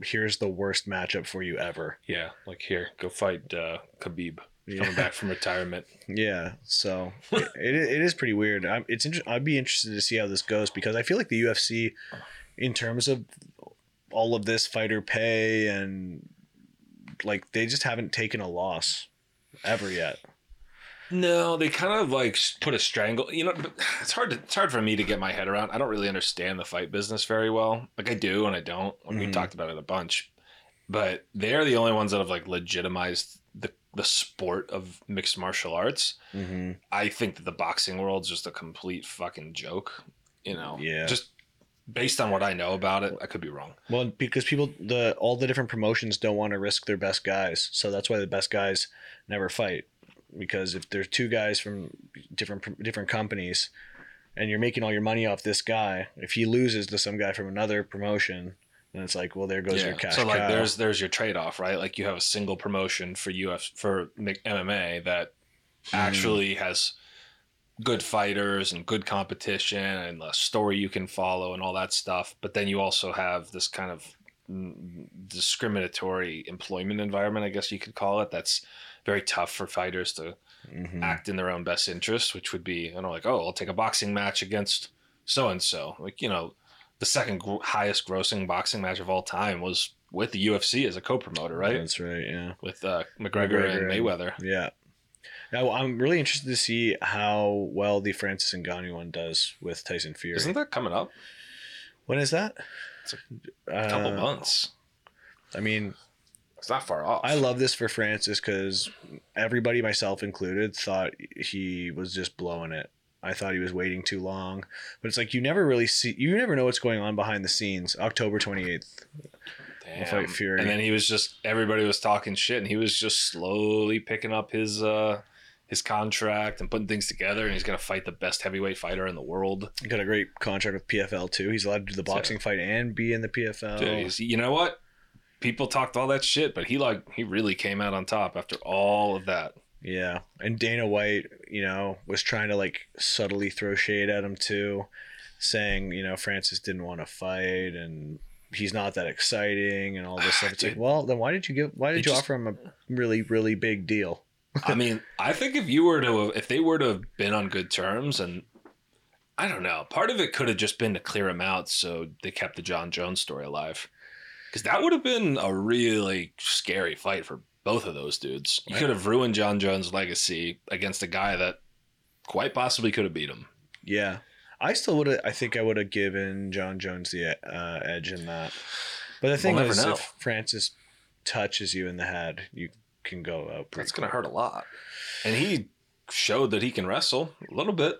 here's the worst matchup for you ever yeah, like here, go fight uh, Khabib coming back from retirement. yeah. so it, it, it is pretty weird I'm, it's inter- i'd be interested to see how this goes because i feel like the ufc in terms of all of this fighter pay and like they just haven't taken a loss ever yet No, they kind of like put a strangle. You know, it's hard. To, it's hard for me to get my head around. I don't really understand the fight business very well. Like I do and I don't. Like, We Mhm. talked about it a bunch, but they're the only ones that have like legitimized the the sport of mixed martial arts. mm-hmm. I think that the boxing world's just a complete fucking joke. You know, Yeah. Just based on what I know about it, I could be wrong. Well, because people, the all the different promotions don't want to risk their best guys, so that's why the best guys never fight. Because if there's two guys from different different companies, and you're making all your money off this guy, if he loses to some guy from another promotion, then it's like, well, there goes your cash So like, cow. there's there's your trade off, right? Like you have a single promotion for UF for MMA that Mm-hmm. actually has good fighters and good competition and a story you can follow and all that stuff. But then you also have this kind of discriminatory employment environment, I guess you could call it. That's very tough for fighters to Mhm. act in their own best interest, which would be, you know, like, oh, I'll take a boxing match against so and so. Like, you know, the second gr- highest grossing boxing match of all time was with the UFC as a co promoter, right? That's right. Yeah. With uh, McGregor, McGregor and and- Mayweather. Yeah. Now I'm really interested to see how well the Francis Ngannou one does with Tyson Fury. Isn't that coming up? when is that? It's a couple months. I mean, It's not far off. I love this for Francis because everybody, myself included, thought he was just blowing it. I thought he was waiting too long, but it's like you never really see, you never know what's going on behind the scenes. October twenty eighth. Fight Fury. And then he was just everybody was talking shit, and he was just slowly picking up his uh his contract and putting things together, and he's gonna fight the best heavyweight fighter in the world. He Got a great contract with PFL too. He's allowed to do the boxing fight and be in the PFL. Dude, you know what? People talked all that shit, but he like he really came out on top after all of that. Yeah, and Dana White, you know, was trying to like subtly throw shade at him too, saying you know Francis didn't want to fight and he's not that exciting and all this stuff. It's like, well, then why did you give? Why did It you just- offer him a really really big deal? I mean, I think if you were to if they were to have been on good terms and I don't know, part of it could have just been to clear him out so they kept the Jon Jones story alive. Cuz that would have been a really scary fight for both of those dudes. You Right. could have ruined Jon Jones' legacy against a guy that quite possibly could have beat him. Yeah, I still would have. I think I would have given Jon Jones the uh, edge in that. But the thing never is, if Francis touches you in the head, you can go out. pretty That's going to hurt a lot. And he showed that he can wrestle a little bit.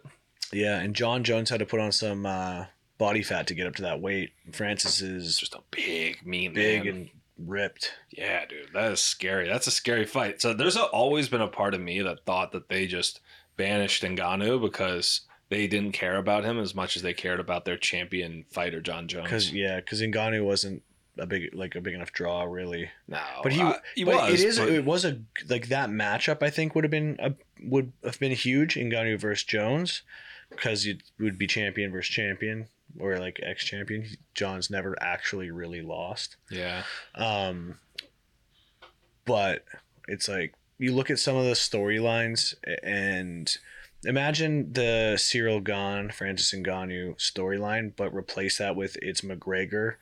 Yeah, and Jon Jones had to put on some uh, body fat to get up to that weight. Francis is Just a big mean big man. and ripped. Yeah, dude, that is scary. That's a scary fight. So there's a, always been a part of me that thought that they just banished Ngannou because they didn't care about him as much as they cared about their champion fighter Jon Jones. Because yeah, because Ngannou wasn't a big like a big enough draw really. no, But he, uh, he but was. It is. but- It was a like that matchup. I think would have been a, would have been huge. In Ngannou versus Jones, because it would be champion versus champion or like ex champion. Jon's never actually really lost. yeah, Um, but it's like you look at some of the storylines and imagine the Ciryl Gane, Francis Ngannou storyline, but replace that with it's McGregor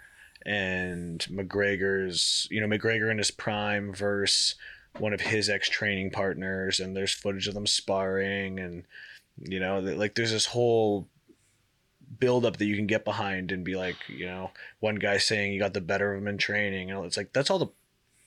and McGregor's, you know, McGregor in his prime versus one of his ex training partners, and there's footage of them sparring, and you know, like there's this whole build up that you can get behind and be like, you know, one guy saying you got the better of him in training, and it's like that's all the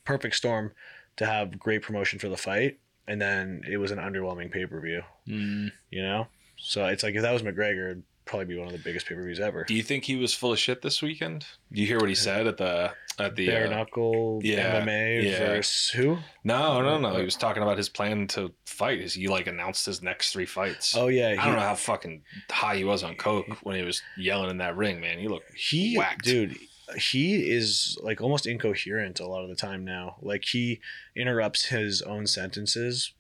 perfect storm to have great promotion for the fight, and then it was an underwhelming pay per view, Mm. you know. So it's like if that was McGregor, probably be one of the biggest pay per views ever. Do you think he was full of shit this weekend? Do you hear what he said at the at the? Bare uh, knuckle yeah, MMA yeah. versus who? no, no, no. He was talking about his plan to fight. Is he like announced his next three fights? Oh yeah, I don't know how fucking high he was on coke when he was yelling in that ring, man. He looked he whacked. dude he is like almost incoherent a lot of the time now like he interrupts his own sentences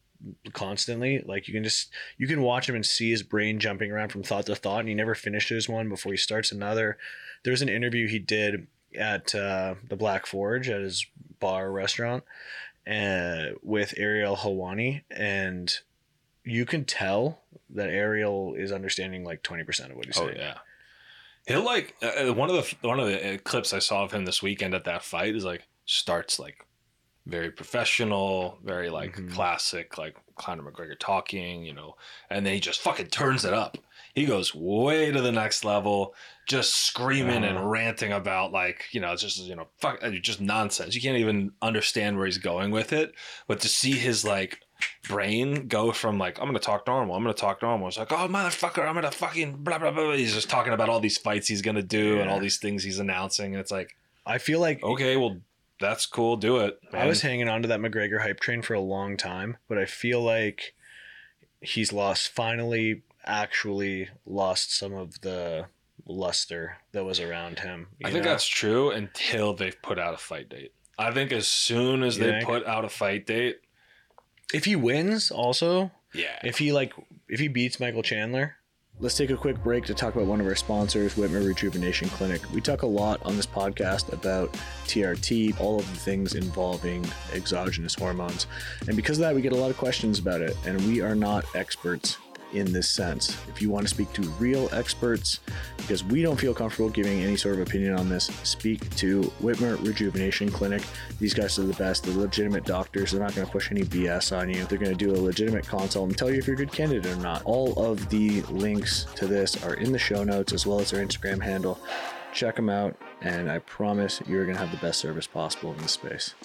constantly like you can just you can watch him and see his brain jumping around from thought to thought and he never finishes one before he starts another. There's an interview he did at uh, the black forge at his bar restaurant uh, with ariel helwani and you can tell that ariel is understanding like 20% of what he's Oh saying. yeah, he'll like uh, uh, one of the one of the uh, clips I saw of him this weekend at that fight is like starts like very professional, very like Mhm. classic, like Conor McGregor talking, you know, and then he just fucking turns it up. He goes way to the next level, just screaming Uh-huh. and ranting about like you know, it's just you know, fuck, uh, just nonsense. You can't even understand where he's going with it. But to see his like brain go from like I'm gonna talk normal, I'm gonna talk normal. It's like oh motherfucker, I'm gonna fucking blah blah blah. He's just talking about all these fights he's gonna do and all these things he's announcing, and it's like i feel like okay, well that's cool, do it. I was hanging on to that McGregor hype train for a long time, but I feel like he's lost finally actually lost some of the luster that was around him. I think know? that's true until they've put out a fight date. I think as soon as You they think? put out a fight date, if he wins also, yeah, if he like if he beats Michael Chandler. Let's take a quick break to talk about one of our sponsors, Wittmer Rejuvenation Clinic. We talk a lot on this podcast about TRT, all of the things involving exogenous hormones. And because of that, we get a lot of questions about it. And we are not experts in this sense. If you want to speak to real experts, because we don't feel comfortable giving any sort of opinion on this, speak to Wittmer Rejuvenation Clinic. These guys are the best. They're legitimate doctors. They're not going to push any BS on you. They're going to do a legitimate consult and tell you if you're a good candidate or not. All of the links to this are in the show notes as well as their Instagram handle. Check them out, and I promise you're going to have the best service possible in this space.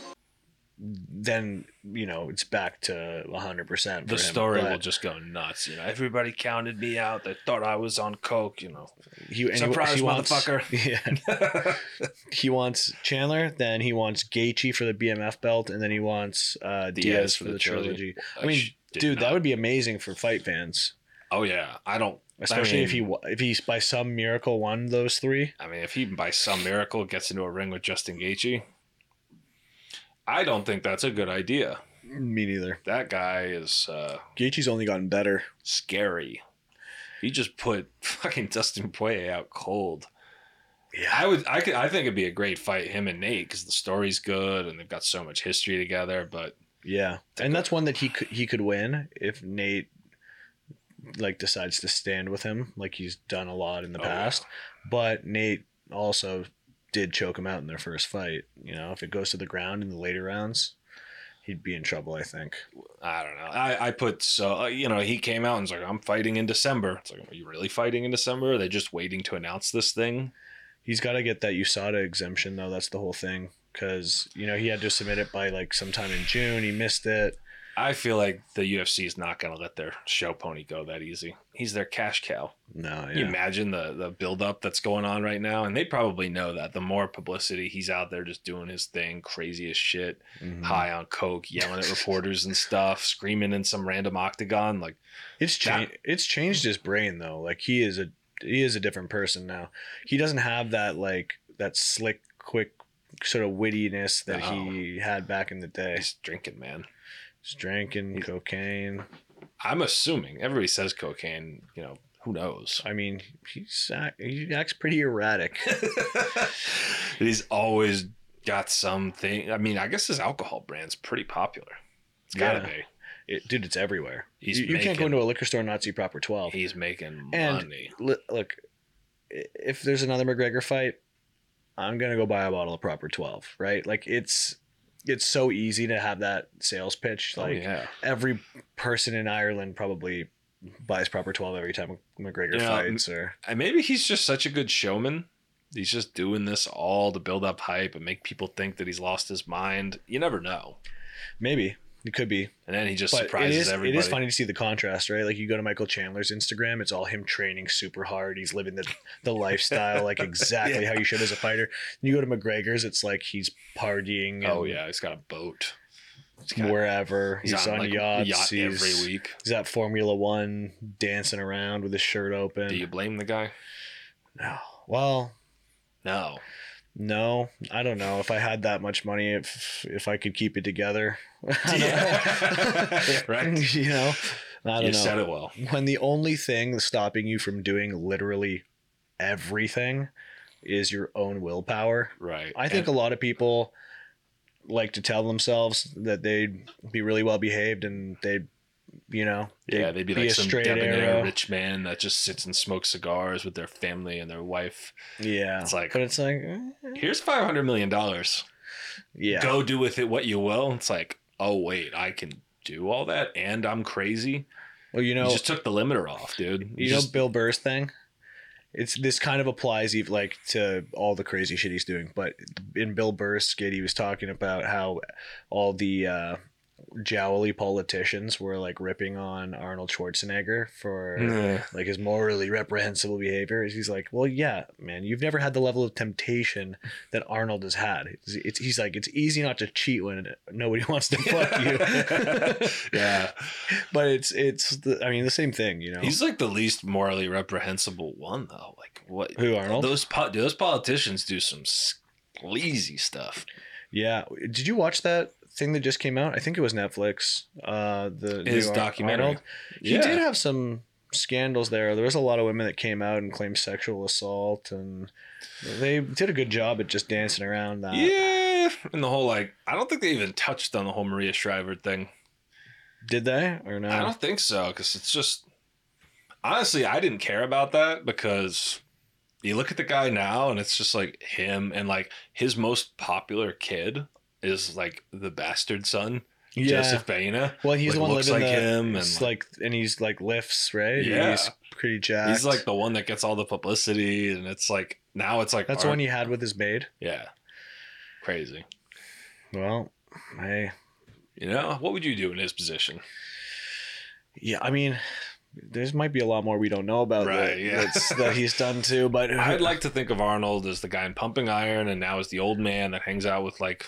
Then, you know, it's back to 100%. the him, story will just go nuts. You know, everybody counted me out. They thought I was on coke. You know, He, and he- Surprise, he wants- motherfucker. Yeah. he wants Chandler, then he wants Gaethje for the BMF belt, and then he wants uh, Diaz, for the, trilogy. I mean, dude, not- that would be amazing for fight fans, Oh yeah, I don't. especially if he if he by some miracle won those three. I mean, if he by some miracle gets into a ring with Justin Gaethje, I don't think that's a good idea. Me neither. That guy is uh, Gaethje's only gotten better. scary. He just put fucking Dustin Poirier out cold. Yeah, I would, I could, I think it'd be a great fight, him and Nate, because the story's good and they've got so much history together. But yeah, and that's one that he could he could win if Nate like decides to stand with him, like he's done a lot in the Oh, yeah. past. But Nate also did choke him out in their first fight. You know, if it goes to the ground in the later rounds, he'd be in trouble. I think. I don't know. I, I put so uh, you know he came out and was like, I'm fighting in December. It's like, are you really fighting in December? Are they just waiting to announce this thing? He's got to get that USADA exemption though. That's the whole thing. Because you know he had to submit it by like sometime in June. He missed it. I feel like the UFC is not going to let their show pony go that easy. He's their cash cow. No, Can You imagine the the build up that's going on right now, and they probably know that. The more publicity, he's out there just doing his thing, crazy as shit, Mhm. high on coke, yelling at reporters and stuff, screaming in some random octagon. Like, It's changed. It's changed his brain though. Like he is a he is a different person now. He doesn't have that like that slick, quick sort of wittiness that he had back in the day. he's drinking, man. He's drinking cocaine. I'm assuming everybody says cocaine. You know, who knows? I mean, he's he acts pretty erratic. he's always got something. I mean, I guess his alcohol brand's pretty popular. It's gotta Yeah. be. It, dude, it's everywhere. He's you, you can't go into a liquor store and not see proper twelve. He's making And- money. Li- look, if there's another McGregor fight, I'm gonna go buy a bottle of proper twelve. Right? Like it's it's so easy to have that sales pitch. Oh, like oh yeah. every person in Ireland probably buys proper 12 every time McGregor Yeah, fights or And maybe he's just such a good showman. He's just doing this all to build up hype and make people think that he's lost his mind. You never know. maybe it could be And then he just but surprises is, everybody. it is funny to see the contrast right like you go to Michael Chandler's Instagram it's all him training super hard he's living the, the lifestyle like exactly Yeah. how you should as a fighter you go to McGregor's it's like he's partying Oh yeah, he's got a boat. He's got- wherever he's, on, like, yachts yacht he's, every week. he's at Formula One dancing around with his shirt open Do you blame the guy? no well No. No, I don't know if I had that much money if if I could keep it together. I don't know. Yeah. Right. You know, I don't You know. said it well. When the only thing stopping you from doing literally everything is your own willpower. Right. I think And- a lot of people like to tell themselves that they'd be really well behaved and they'd, you know, yeah, they'd be like a some straight debonair rich man that just sits and smokes cigars with their family and their wife. Yeah, It's like- but it's like, eh, Here's five hundred million dollars. yeah, Go do with it what you will. It's like, oh wait, I can do all that, and I'm crazy. well, you know, you just took the limiter off, dude. you know Bill Burr's thing. It's this kind of applies even like to all the crazy shit he's doing. But in Bill Burr's skit, he was talking about how all the uh, jowly politicians were like ripping on Arnold Schwarzenegger for like his morally reprehensible behavior. He's like, well, yeah, man, you've never had the level of temptation that Arnold has had. It's, it's he's like, it's easy not to cheat when nobody wants to fuck you. yeah, but it's it's the, I mean the same thing, you know. he's like the least morally reprehensible one, though. Like what? Who, Arnold? Those po- those politicians do some sleazy stuff. Yeah. Did you watch that thing that just came out? I think it was Netflix. Uh, the His new documentary. Arnold. He Yeah. did have some scandals there. There was a lot of women that came out and claimed sexual assault, and they did a good job at just dancing around that. Yeah, and the whole like, I don't think they even touched on the whole Maria Shriver thing. Did they or no? I don't think so because it's just honestly, I didn't care about that because you look at the guy now and it's just like him and like his most popular kid is like the bastard son, yeah. Joseph Baena. well, he's like, the one looks living like the, him and, like, and he's like lifts right. Yeah. he's pretty jacked. He's like the one that gets all the publicity, and it's like now it's like that's the one he had with his maid. yeah, crazy. Well, hey, You know what would you do in his position? yeah. I mean, there's might be a lot more we don't know about Right, that, yeah. that he's done too. But I'd like to think of Arnold as the guy in Pumping Iron, and now as the old man that hangs out with like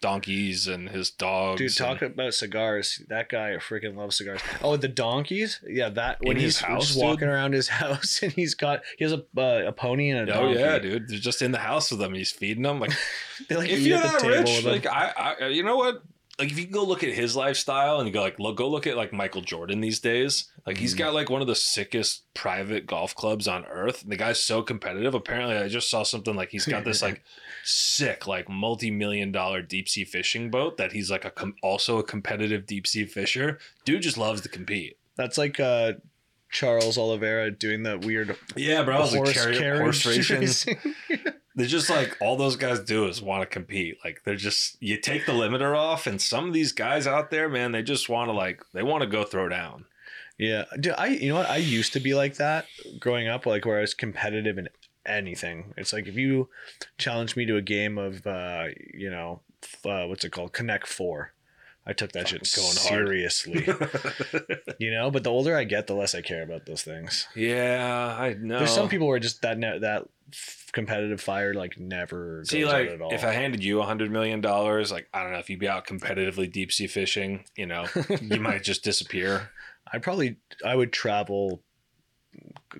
donkeys and his dogs. Dude, and- about cigars. That guy freaking loves cigars. Oh, the donkeys. Yeah, that when In he's house, just dude? walking around his house and he's got he has a uh, a pony and a dog, Oh donkey. yeah, dude. They're just in the house with them. He's feeding them. Like They like if you're that rich, like I, I, you know what? Like if you go look at his lifestyle and you go like look, go look at like Michael Jordan these days. Like he's Mhm. got like one of the sickest private golf clubs on earth. And the guy's so competitive. Apparently, I just saw something like he's got this like sick like multi-million dollar deep sea fishing boat that he's like a com- also a competitive deep sea fisher. Dude just loves to compete. That's like uh, Charles Oliveira doing that weird Yeah, bro. I was horse like chariot, horse racing. They're just like all those guys do is want to compete. Like they're just you take the limiter off, and some of these guys out there, man, they just want to like they want to go throw down. yeah, dude. I you know what? I used to be like that growing up, like where I was competitive in anything. It's like if you challenge me to a game of uh, you know, uh, what's it called, Connect Four. I took that shit Fucking going hard. seriously. you know, but the older I get, the less I care about those things. yeah, I know. There's some people where just that ne- that f- competitive fire like never goes See, out like, at all. if I handed you a hundred million dollars, like I don't know if you'd be out competitively deep sea fishing, you know, you might just disappear. I'd probably I would travel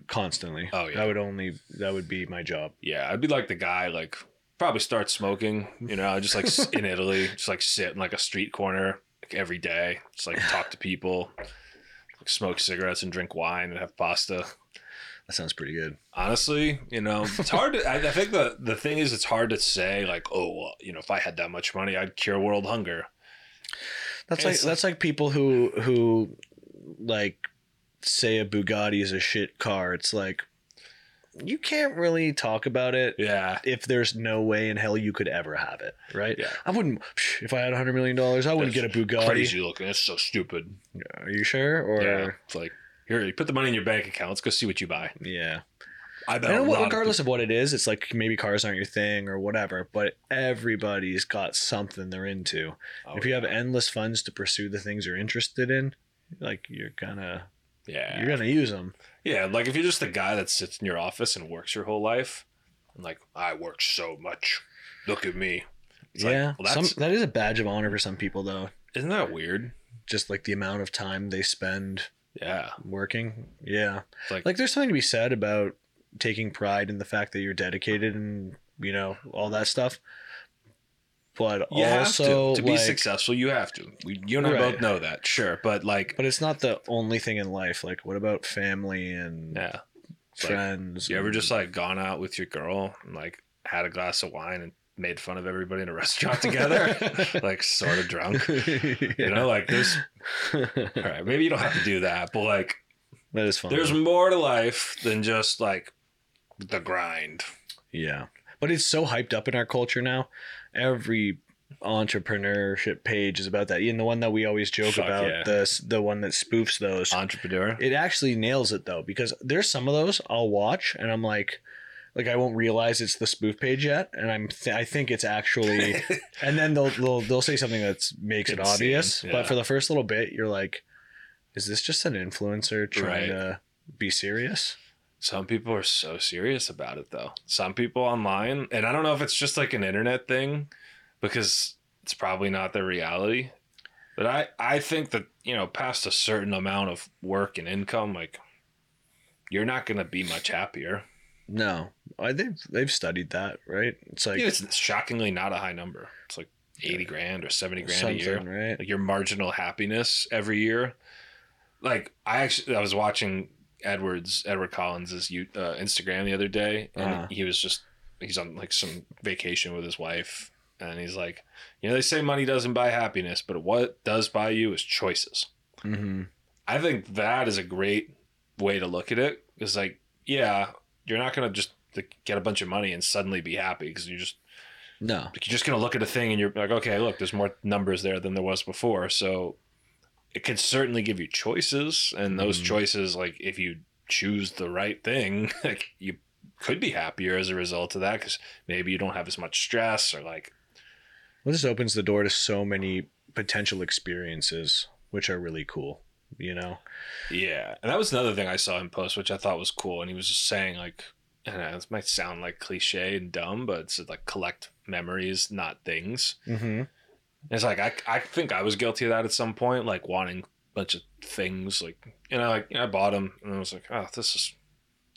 constantly. Oh, yeah. I would only that would be my job. Yeah, I'd be like the guy, like probably start smoking, you know, just like in Italy, just like sit in like a street corner like every day, just like talk to people, like, smoke cigarettes and drink wine and have pasta. That sounds pretty good. Honestly, you know, it's hard to. I, I think the the thing is, it's hard to say like, oh, well, you know, if I had that much money, I'd cure world hunger. That's like It's- that's like people who who like say a Bugatti is a shit car. It's like you can't really talk about it Yeah, if there's no way in hell you could ever have it, right? Yeah. I wouldn't if I had a hundred million dollars, I wouldn't That's get a Bugatti. crazy looking. It's so stupid. Are you sure? Or yeah, it's like here, you put the money in your bank account. Let's go see what you buy. yeah. I bet. I a know what, of regardless of what it is, it's like maybe cars aren't your thing or whatever, but everybody's got something they're into. people- if you have endless funds to pursue the things you're interested in, like you're gonna yeah, you're gonna use them. Yeah, like if you're just the guy that sits in your office and works your whole life, and like I work so much. Look at me. It's like, yeah, well, some that is a badge of honor for some people though. isn't that weird? Just like the amount of time they spend Yeah, working. Yeah, it's like, like there's something to be said about taking pride in the fact that you're dedicated and you know all that stuff. But you have also to to be like- successful. You have to. We, you and I Right. both know that, sure. But like, But it's not the only thing in life. Like, what about family and yeah, It's like, friends? you ever just like gone out with your girl and like had a glass of wine and made fun of everybody in a restaurant together, like sort of drunk? You know, like there's. All right, maybe you don't have to do that, but like that is fun. There's though. more to life than just like the grind. yeah, but it's so hyped up in our culture now. Every entrepreneurship page is about that. Even the one that we always joke Fuck about, yeah. the the one that spoofs those. Entrepreneur. It actually nails it though, because there's some of those I'll watch and I'm like. Like I won't realize it's the spoof page yet, and I'm th- I think it's actually, and then they'll they'll they'll say something that makes it Insane, obvious. yeah. But for the first little bit, you're like, is this just an influencer trying Right. to be serious? Some people are so serious about it though. Some people online, and I don't know if it's just like an internet thing because it's probably not their reality. But I I think that, you know, past a certain amount of work and income like you're not going to be much happier. No, I, they've they've studied that, right? It's like Yeah, it's shockingly not a high number. It's like 80 grand or 70 grand a year. right? like your marginal happiness every year. Like I actually, I was watching Edwards Edward Collins's uh, Instagram the other day, and Uh-huh. he was just he's on like some vacation with his wife, and he's like, you know, they say money doesn't buy happiness, but what does buy you is choices. Mm-hmm. I think that is a great way to look at it. It's like, yeah, you're not gonna just like, get a bunch of money and suddenly be happy because you're just No, you're just gonna look at a thing and you're like, okay, look, there's more numbers there than there was before. So it can certainly give you choices, and those Mhm. choices, like if you choose the right thing, like you could be happier as a result of that because maybe you don't have as much stress or like well, this opens the door to so many potential experiences, which are really cool. You know, yeah. And that was another thing I saw him post, which I thought was cool, and he was just saying like. And this might sound like cliche and dumb, but it's like collect memories, not things. mm-hmm. It's like I, I think I was guilty of that at some point, like wanting a bunch of things, like you know, like you know, I bought them and I was like, oh, this is,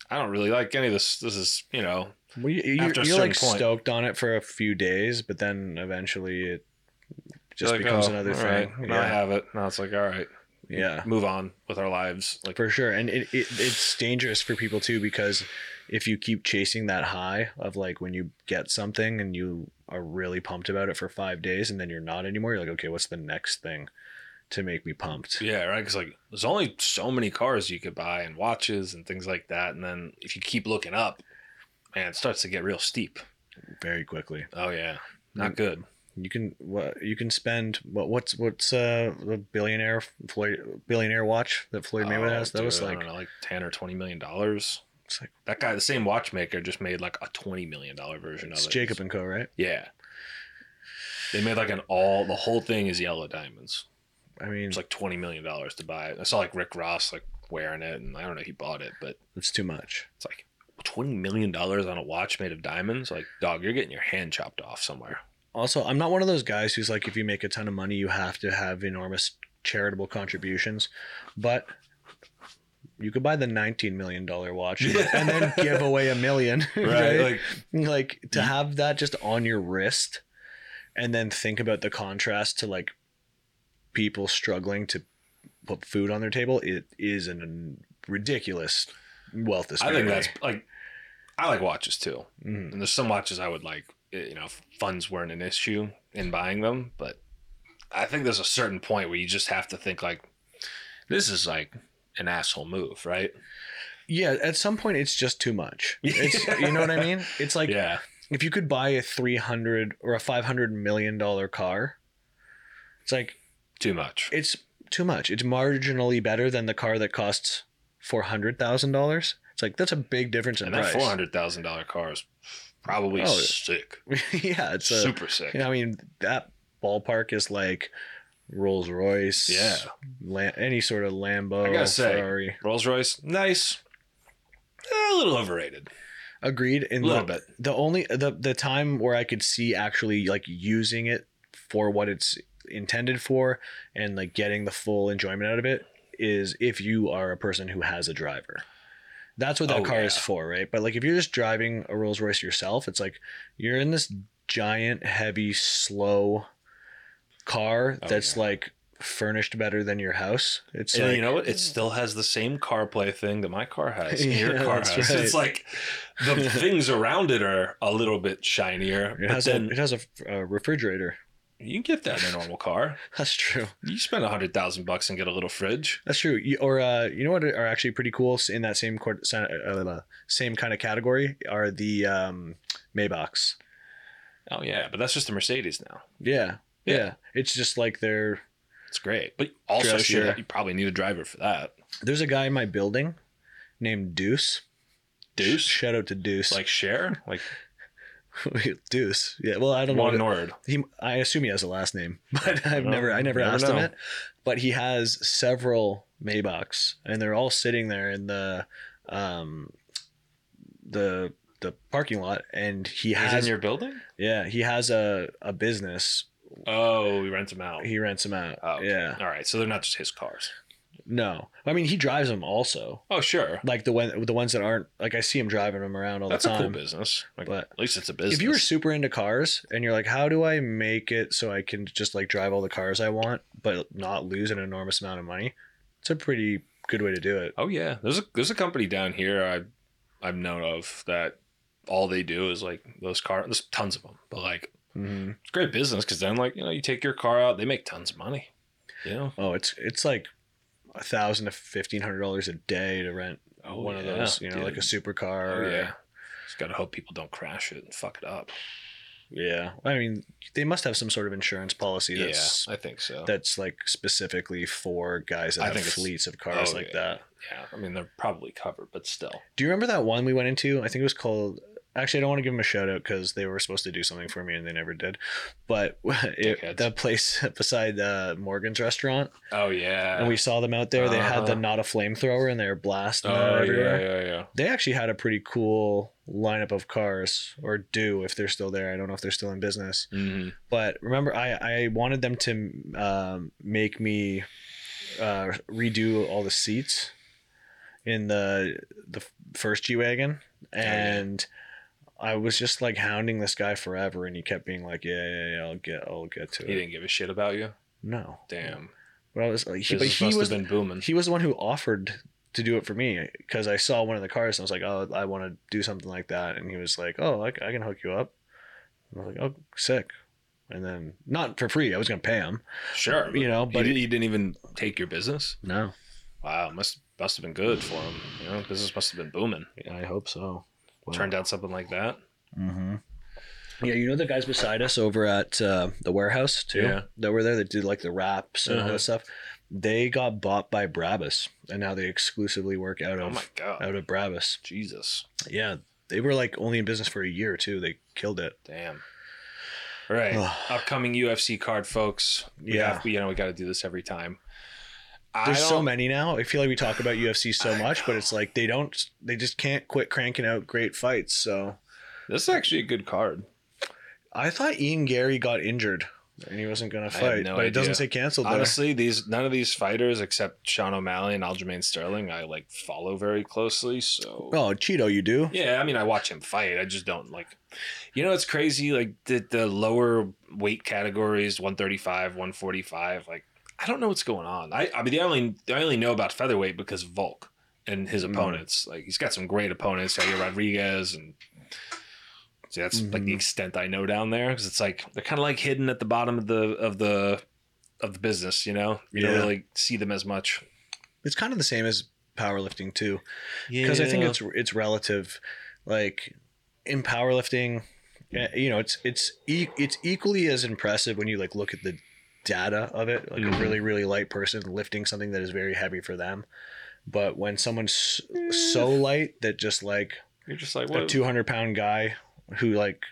I don't really like any of this. This is, you know, well, you, you're, you're like point. stoked on it for a few days, but then eventually it just like, becomes oh, another thing. right, Now I have it. Now it's like, all right, yeah. move on with our lives. Like, for sure and it, it it's dangerous for people too because if you keep chasing that high of like when you get something and you are really pumped about it for five days and then you're not anymore you're like okay what's the next thing to make me pumped yeah, right. Because like, there's only so many cars you could buy and watches and things like that, and then if you keep looking up, man, it starts to get real steep. very quickly Oh yeah, not good. you can what you can spend what what's what's uh the billionaire Floyd billionaire watch that Floyd Mayweather Oh, has that was dude, I like don't know, like ten or twenty million dollars. It's like That guy, the same watchmaker, just made like a twenty million dollar version of it's it. Jacob and Co right Yeah. They made like an all the whole thing is yellow diamonds. I mean, It's like twenty million dollars to buy it. I saw like Rick Ross like wearing it, and I don't know he bought it, but it's too much. it's like twenty million dollars on a watch made of diamonds. Like, dog, you're getting your hand chopped off somewhere. Also, I'm not one of those guys who's like, if you make a ton of money, you have to have enormous charitable contributions. But you could buy the 19 million dollar watch and then give away a million, right? Like, like to have that just on your wrist and then think about the contrast to like people struggling to put food on their table it is an ridiculous wealth I think that's like, I like watches too, Mhm. and there's some watches I would like. eh, You know, funds weren't an issue in buying them, but I think there's a certain point where you just have to think like, this is like an asshole move, right? yeah at some point it's just too much. It's, you know what i mean? It's like yeah, if you could buy a 300 or a 500 million dollar car it's like too much. it's too much. It's marginally better than the car that costs $400000 it's like that's a big difference in And that price. thousand dollar car is probably Oh, sick, yeah it's a super sick. you know, i mean that ballpark is like rolls royce Yeah. Any sort of lambo I gotta say, ferrari Rolls Royce, nice, Eh, a little overrated, agreed In a little the, bit. the only the the time where I could see actually like using it for what it's intended for and like getting the full enjoyment out of it is if you are a person who has a driver. That's what that Oh, car is for, right? But like if you're just driving a Rolls Royce yourself, it's like you're in this giant, heavy, slow car Oh, that's yeah. like furnished better than your house. It's And like you know what? It still has the same CarPlay thing that my car has. and your car has. right. It's like the things around it are a little bit shinier. it has then a it has a, a refrigerator. you can get that in a normal car. That's true. You spend a hundred thousand bucks and get a little fridge. That's true. You, or uh, you know what are actually pretty cool in that same court, uh, same kind of category are the um, Maybachs. Oh yeah, but that's just a Mercedes now. Yeah, yeah. It's just like they're. It's great, but also sure, you, probably need a driver for that. There's a guy in my building named Deuce. Deuce? Shout out to Deuce. Like share, like Deuce. Yeah. Well, I don't one know. word. He, I assume he has a last name, but I've know. never, I never Never asked him it. But he has several Maybachs, and they're all sitting there in the, um, the the parking lot, and he He's has in your building. Yeah, he has a, a business. Oh, he rents them out. He rents them out. Oh, okay. Yeah. All right, so they're not just his cars. No. I mean, he drives them also. Oh, sure. Like the one, the ones that aren't like I see him driving them around all That's the a cool time. business. Like, But at least it's a business. if you were super into cars and you're like, how do I make it so I can just like drive all the cars I want, but not lose an enormous amount of money? It's a pretty good way to do it. Oh yeah, there's a there's a company down here I I've known of that all they do is like those cars. There's tons of them, but like hmm it's great business because then like you know you take your car out, they make tons of money. You know, Oh, it's it's like a thousand to fifteen hundred dollars a day to rent Oh, one of those. You know, dude. like a supercar. oh or- yeah, just gotta hope people don't crash it and fuck it up. Yeah. I mean, they must have some sort of insurance policy that's yeah, I think so. that's like specifically for guys that I have fleets of cars Oh, like yeah. that. yeah, I mean they're probably covered, but still. Do you remember that one we went into? I think it was called. Actually, I don't want to give them a shout out because they were supposed to do something for me and they never did. But it, that place beside uh, Morgan's restaurant, Oh yeah, and we saw them out there. They had the Uh-huh. not a flamethrower and they were blasting Oh that yeah, yeah, yeah. They actually had a pretty cool lineup of cars, or do if they're still there. I don't know if they're still in business. hmm But remember, I I wanted them to um, make me uh, redo all the seats in the the first G wagon, Oh, yeah. I was just like hounding this guy forever, and he kept being like, "Yeah, yeah, yeah, I'll get, I'll get to He it." He didn't give a shit about you. No, Damn, Well, I was like, uh, he, but he must was have been booming. he was the one who offered to do it for me because I saw one of the cars and I was like, "Oh, I want to do something like that," and he was like, "Oh, I, I can hook you up." And I was like, "Oh, sick." And then not for free. I was gonna pay him. Sure, You know, but he, he didn't even take your business. No, Wow, must must have been good for him. You know, business must have been booming. I hope so. Turned out something like that. Mm-hmm. Yeah, you know the guys beside us over at uh, the warehouse too. Yeah. that were there that did like the wraps and all Uh-huh. that stuff. They got bought by Brabus, and now they exclusively work out Oh of my god, out of Brabus. Jesus, Yeah, they were like only in business for a year too. They killed it. damn. Right. Ugh. Upcoming UFC card, folks. We Yeah. have, you know, we got to do this every time. I There's so many now. I feel like we talk about UFC so much, but it's like they don't, they just can't quit cranking out great fights. So This is actually a good card. I thought Ian Garry got injured and he wasn't going to fight, no but it doesn't say canceled there. Honestly, these none of these fighters except Sean O'Malley and Aljamain Sterling, I like follow very closely. So Oh, Chito, you do? yeah, I mean, I watch him fight. I just don't like. You know, it's crazy. Like the the lower weight categories, one thirty five, one forty five. Like I don't know what's going on. I I mean, the only I only know about featherweight because of Volk and his Mhm. opponents. Like he's got some great opponents, Yair Rodriguez and. See, that's like the Mhm. extent I know down there because it's like they're kind of like hidden at the bottom of the of the of the business. You know, you Yeah. don't really see them as much. It's kind of the same as powerlifting too. because I think it's it's relative. Like in powerlifting, eh, you know, it's it's e- it's equally as impressive when you like look at the data of it. Like Mhm. a really really light person lifting something that is very heavy for them, but when someone's so light that just like you're just like what? a two hundred pound guy who like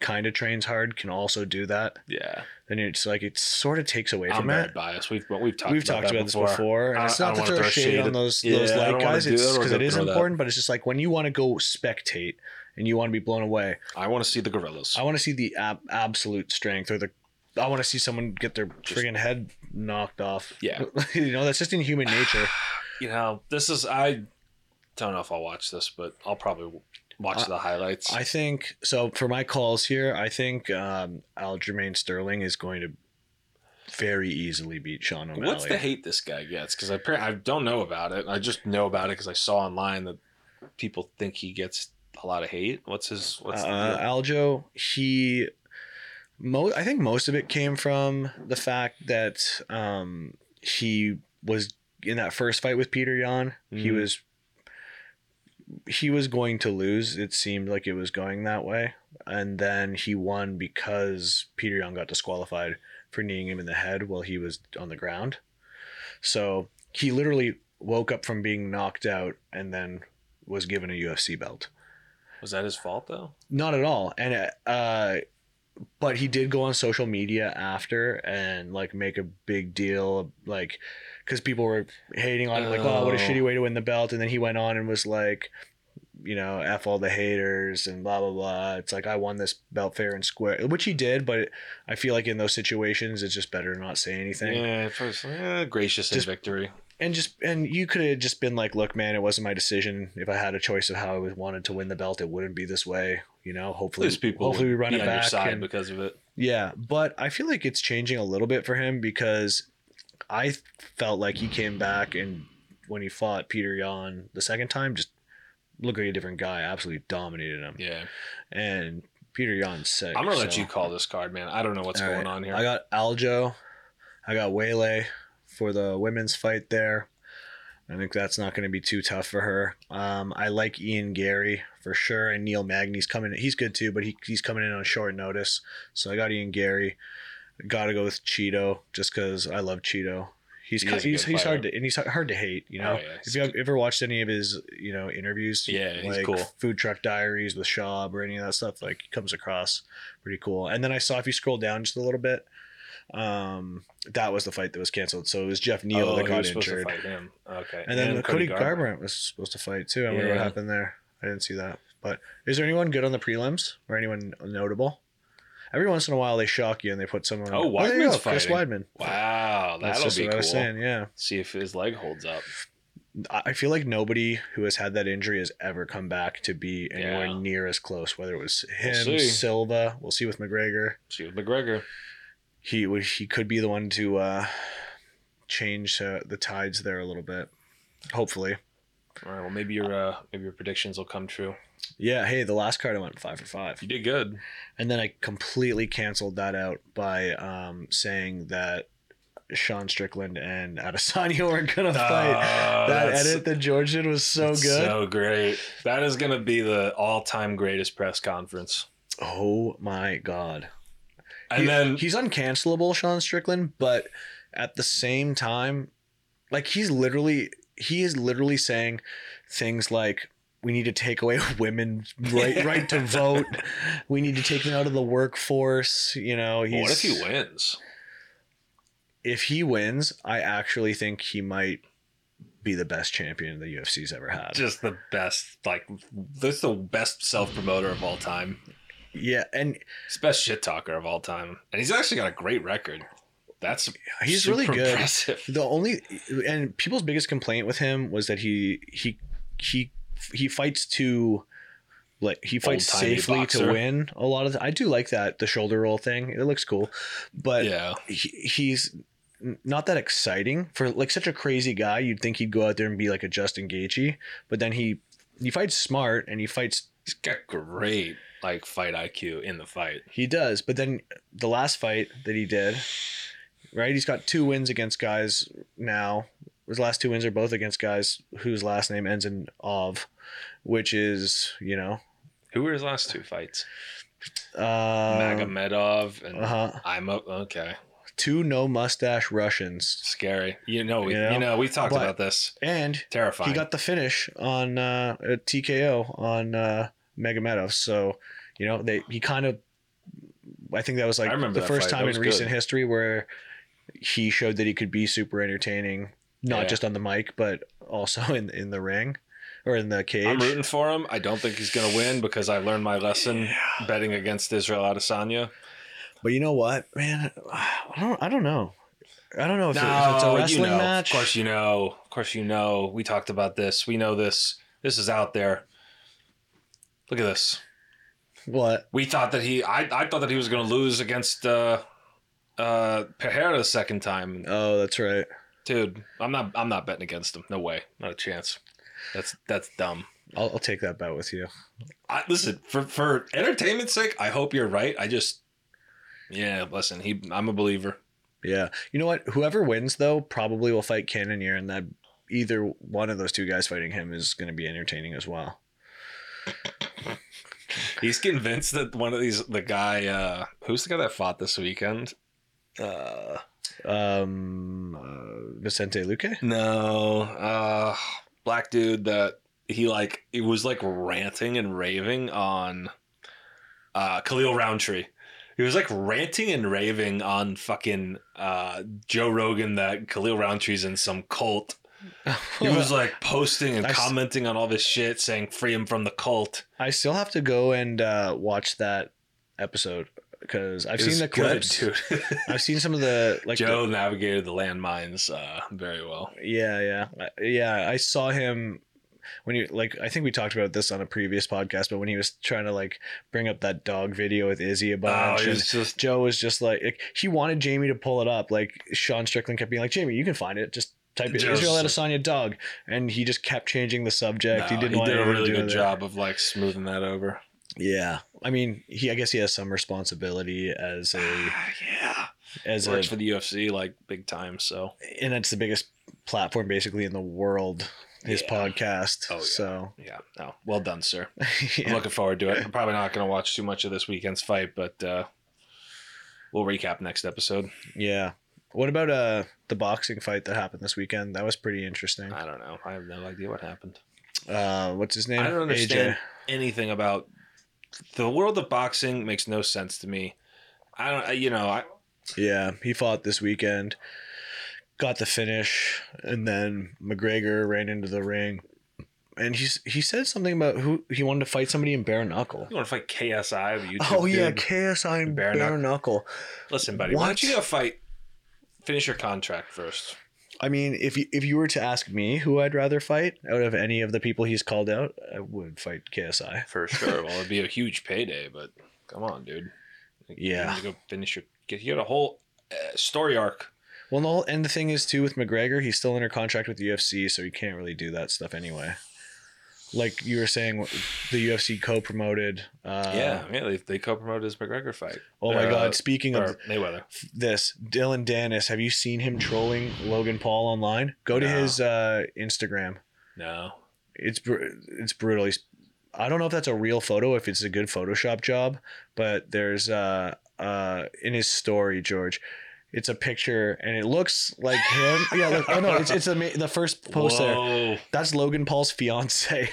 kind of trains hard can also do that, Yeah, then it's like it sort of takes away I'm from very it. biased. We've we've talked We've about talked that about this before. before, and I- it's not don't to wanna throw throw shade shade on those Yeah, those light guys. It's because it is throw that. important, but it's just like when you want to go spectate and you want to be blown away. I want to see the gorillas. I want to see the ab- absolute strength, or the I want to see someone get their Just- friggin' head knocked off. Yeah. you know that's just in human nature. you know, this is I don't know if I'll watch this, but I'll probably watch the highlights. I think so. For my calls here, I think um, Aljamain Sterling is going to very easily beat Sean O'Malley. What's the hate this guy gets? Because I I don't know about it. I just know about it because I saw online that people think he gets a lot of hate. What's his? What's the uh? Aljo, he, mo- I think most of it came from the fact that um, he was in that first fight with Petr Yan. He Mhm. was he was going to lose. It seemed like it was going that way, and then he won because Petr Yan got disqualified for kneeing him in the head while he was on the ground. So he literally woke up from being knocked out and then was given a UFC belt. Was that his fault though? Not at all. And uh but he did go on social media after and like make a big deal like cuz people were hating on it like oh what a Oh. shitty way to win the belt and then he went on and was like you know f all the haters and blah blah blah it's like I won this belt fair and square which he did but I feel like in those situations it's just better to not say anything Yeah, first, eh, gracious in Just- victory. and just and you could have just been like look man it wasn't my decision if i had a choice of how i wanted to win the belt it wouldn't be this way you know hopefully There's people. hopefully we run it on your back side and- because of it. yeah but i feel like it's changing a little bit for him because i felt like he came back and when he fought petr yan the second time just looked like a different guy absolutely dominated him Yeah, and petr yan's sick I'm gonna let you call this card, man. I don't know what's All going right. on here. I got Aljo. I got Weili for the women's fight there. I think that's not going to be too tough for her. Um, I like Ian Garry for sure, and Neil Magny's coming. He's good too, but he, he's coming in on short notice. So I got Ian Garry. Got to go with Chito just because I love Chito. He's He ki- is a he's, he's hard to and he's hard to hate. You know, Oh, yeah. if you have ever watched any of his you know interviews, Yeah, he's like cool. Food Truck Diaries with Shaw or any of that stuff, like he comes across pretty cool. And then I saw if you scroll down just a little bit, um, that was the fight that was canceled. So it was Geoff Neal oh, that he got injured, to fight him. Okay, and then Cody, Garbrandt was supposed to fight too. I wonder what happened there. I didn't see that. But is there anyone good on the prelims or anyone notable? Every once in a while they shock you and they put someone. Oh, oh you Weidman's go, Chris. Weidman. Wow, That's that'll just be what I was saying. Yeah. See if his leg holds up. I feel like nobody who has had that injury has ever come back to be anywhere Yeah. near as close. Whether it was him, see. Silva, we'll see with McGregor. See with McGregor. He he could be the one to uh, change uh, the tides there a little bit. Hopefully, All right. Well, maybe your uh, maybe your predictions will come true. yeah. Hey, the last card I went five for five, You did good. and then I completely canceled that out by um, saying that Sean Strickland and Adesanya were gonna fight. Oh, that edit that George did was so good. So great. That is going to be the all-time greatest press conference. oh my god. And He- then he's uncancelable, Sean Strickland, but at the same time, like he's literally he is literally saying things like we need to take away women's right right to vote. We need to take them out of the workforce. You know, Well, what if he wins? if he wins, I actually think he might be the best champion the UFC's ever had. Just the best, like this the best self promoter of all time. Yeah, and He's best shit talker of all time, and he's actually got a great record. That's he's really good. Impressive. The only and people's biggest complaint with him was that he he he he fights to like he fights safely boxer. to win a lot of the, I do like that the shoulder roll thing. It looks cool. But yeah, he, he's not that exciting for like such a crazy guy. You'd think he'd go out there and be like a Justin Gaethje, but then he he fights smart and he fights he's got great like fight IQ in the fight. He does, but then the last fight that he did, right? He's got two wins against guys now. His last two wins are both against guys whose last name ends in ov, which is you know, Who were his last two fights? uh, Magomedov and uh-huh. I'm up. Okay, two no mustache Russians, scary. You know, we, You know? you know, we talked But- about this. and Terrifying. he got the finish on uh, a TKO on uh, Magomedov. So you know they he kind of. I think that was like the first. Time in recent good. history where he showed that he could be super entertaining, not Yeah. just on the mic, but also in in the ring or in the cage. I'm rooting for him. I don't think he's going to win because I learned my lesson betting against Israel Adesanya. But you know what, man? I don't. I don't know. I don't know if, it- if it's a wrestling you know, match. Of course you know. Of course you know. We talked about this. We know this. This is out there. Look at this. What? We thought that he. I, I thought that he was going to lose against uh, uh, Pereira the second time. Oh, that's right. Dude, I'm not. I'm not betting against him. No way. Not a chance. That's that's dumb. I'll, I'll take that bet with you. I, listen for for entertainment's sake. I hope you're right. I just. Yeah, listen. He. I'm a believer. Yeah. You know what? Whoever wins though probably will fight Cannonier, and that either one of those two guys fighting him is going to be entertaining as well. He's convinced that one of these, the guy, uh, who's the guy that fought this weekend? Uh, um, uh, Vicente Luque. No, uh, black dude that he like, he was like ranting and raving on, uh, Khalil Rountree. He was like ranting and raving on fucking, uh, Joe Rogan that Khalil Rountree's in some cult. He was like posting and I s- commenting on all this shit saying free him from the cult. I still have to go and uh, watch that episode because I've It seen the good, clips. dude. I've seen some of the like. Joe the- navigated the landmines uh, very well. yeah, yeah, yeah. I saw him when you like. I think we talked about this on a previous podcast, but when he was trying to like bring up that dog video with Izzy a Oh, bunch, was just Joe was just like, like, he wanted Jamie to pull it up. Like Sean Strickland kept being like, Jamie, you can find it. Just type. Joe's Israel Adesanya dog, and he just kept changing the subject. he didn't he did a really good job of like smoothing that over. Yeah, I mean, he. I guess he has some responsibility as a yeah, as a, works for the UFC like big time. So and it's the biggest platform basically in the world. His Yeah. podcast. Oh, yeah. So yeah, no, well done, sir. I'm looking forward to it. I'm probably not going to watch too much of this weekend's fight, but uh, we'll recap next episode. yeah. What about uh the boxing fight that happened this weekend? That was pretty interesting. I don't know. I have no idea what happened. Uh, what's his name? I don't understand AJ. anything about the world of boxing. Makes no sense to me. I don't. You know, I, Yeah, he fought this weekend, got the finish, and then McGregor ran into the ring, and he's he said something about who he wanted to fight somebody in bare knuckle. you want to fight KSI? The YouTube Oh yeah, dude? KSI and Bare bare, knuckle. knuckle. Listen, buddy, why don't you go fight? Finish your contract first. I mean, if you if you were to ask me who I'd rather fight out of any of the people he's called out, I would fight KSI. For sure. well, it'd be a huge payday, but come on, dude. Yeah. You go finish your. Get you got a whole uh, story arc. Well, no, and the thing is too with McGregor, he's still under contract with the UFC, so he can't really do that stuff anyway. Like you were saying, the UFC co-promoted. Uh, yeah, yeah. They, they co-promoted his McGregor fight. Oh my Uh, God! Speaking of Mayweather. this, Dillon Danis, have you seen him trolling Logan Paul online? Go to No. his uh, Instagram. No. It's br- it's brutally. I don't know if that's a real photo, if it's a good Photoshop job, but there's uh uh in his story, George. It's a picture, and it looks like him. Yeah, look. Oh no, it's it's ama- the first post there. Whoa. That's Logan Paul's fiance.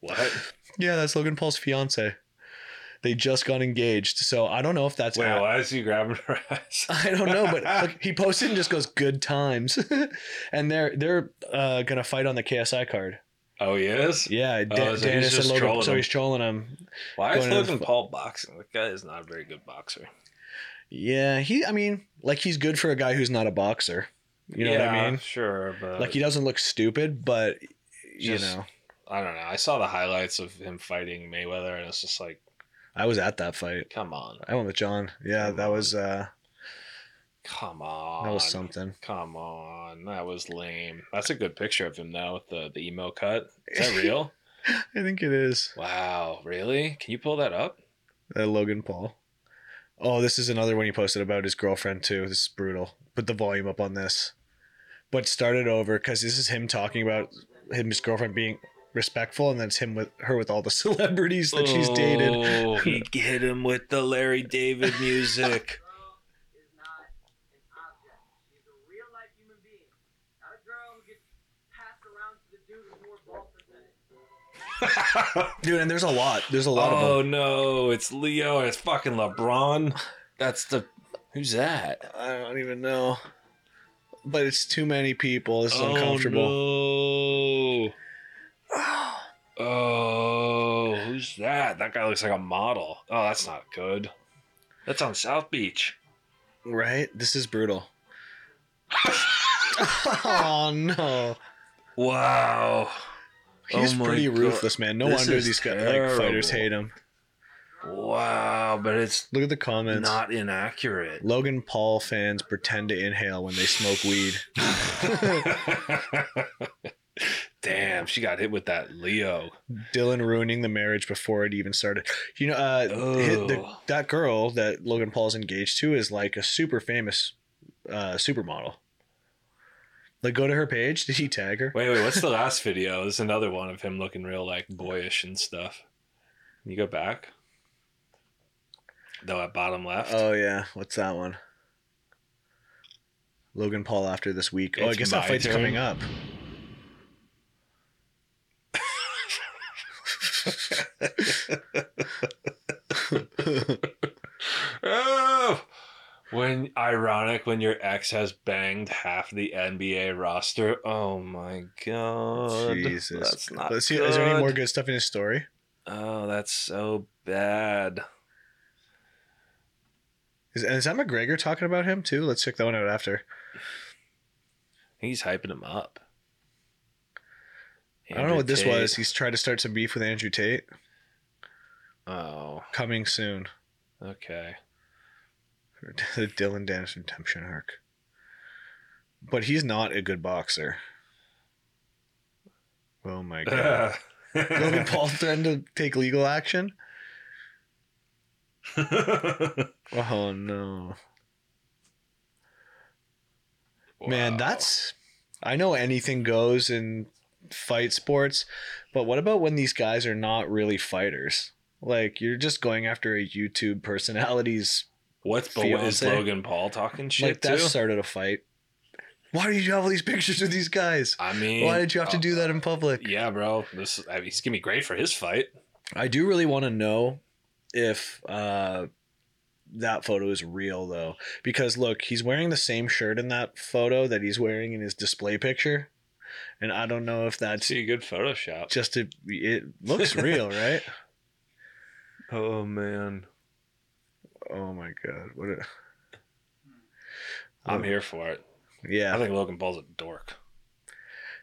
What? Yeah, that's Logan Paul's fiance. They just got engaged, so I don't know if that's. Wait, a- why is he grabbing her ass? I don't know, but look, he posted and just goes "good times," and they're they're uh, gonna fight on the KSI card. Oh, he is? Yeah, Oh, so he's just and Logan. trolling So him. he's trolling him. Why is Going to the Logan Paul boxing? That guy is not a very good boxer. Yeah, he. I mean, like he's good for a guy who's not a boxer. You know what I mean? Sure, but Like he doesn't look stupid, but you Just- know, I don't know. I saw the highlights of him fighting Mayweather, and it's just like, I was at that fight. come on, I went with John. Yeah, Come that on. was uh come on, that was something. Come on, that was lame. That's a good picture of him though, with the the emo cut. Is that real? I think it is wow, really? Can you pull that up? uh, Logan Paul. Oh, this is another one he posted about his girlfriend too. This is brutal. Put the volume up on this. But start it over because this is him talking about him his girlfriend being respectful, and then it's him with her with all the celebrities that she's dated. Oh, he hit him with the Larry David music. is not an object. She's a real life human being. Not a girl who gets passed around to the dude with more ball percentage. Dude, and there's a lot. There's a lot of oh no, it's Leo. It's fucking LeBron. That's the. Who's that? I don't even know. But it's too many people. This is Oh, uncomfortable. no. Oh, who's that? That guy looks like a model. Oh, that's not good. That's on South Beach. Right? This is brutal. oh no. Wow. He's Oh pretty God. ruthless, man. No This wonder these guys, like fighters hate him. Wow, but it's Look at the comments. not inaccurate. Logan Paul fans pretend to inhale when they smoke weed. Damn, she got hit with that Leo. Dillon ruining the marriage before it even started. You know, uh, the, that girl that Logan Paul's engaged to is like a super famous uh, supermodel. Like, go to her page. Did he tag her? Wait, wait, what's the last video? There's another one of him looking real like boyish and stuff. Can you go back? Though at bottom left. Oh yeah, what's that one? Logan Paul after this week. oh, I guess that fight's turn. coming up. oh, when ironic when your ex has banged half the NBA roster. Oh my god, Jesus. that's not. Let's see. Is there any more good stuff in his story? Oh, that's so bad. Is, is that McGregor talking about him too? Let's check that one out after. He's hyping him up. I don't know what this Andrew was. He's tried to start some beef with Andrew Tate. Oh, Coming soon. okay. The Dillon Danis redemption arc. But he's not a good boxer. Oh my god. Logan Paul threatened to take legal action? Oh no. Man, that's I know anything goes in fight sports, but what about when these guys are not really fighters? Like you're just going after a YouTube personality's what's what is fiance. Logan Paul talking shit like that too? started a fight. Why did you have all these pictures of these guys? I mean, Why did you have to uh, do that in public? Yeah, bro. This I mean, he's gonna be great for his fight. I do really want to know if uh, that photo is real though, because look, he's wearing the same shirt in that photo that he's wearing in his display picture, and I don't know if that's See a good Photoshop. just a. It looks real, right? Oh man, Oh my god! What a I'm here for it. Yeah, I think Logan Paul's a dork.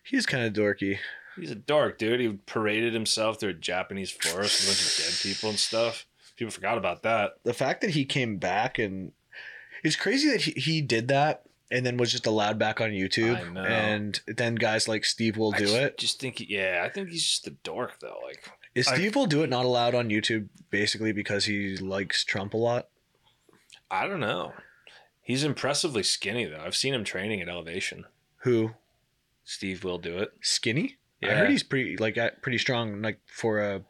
He's kind of dorky. He's a dork, dude. He paraded himself through a Japanese forest with a bunch of dead people and stuff. People forgot about that. The fact that he came back and it's crazy that he, he did that and then was just allowed back on YouTube. I know. And then guys like Steve will I do just, it. Just think, yeah, I think he's just a dork though. Like, Is I- Steve will do it not allowed on YouTube basically because he likes Trump a lot? I don't know. He's impressively skinny though. I've seen him training at Elevation. Who Steve will do it. skinny? Yeah. I heard he's pretty like uh, pretty strong like for a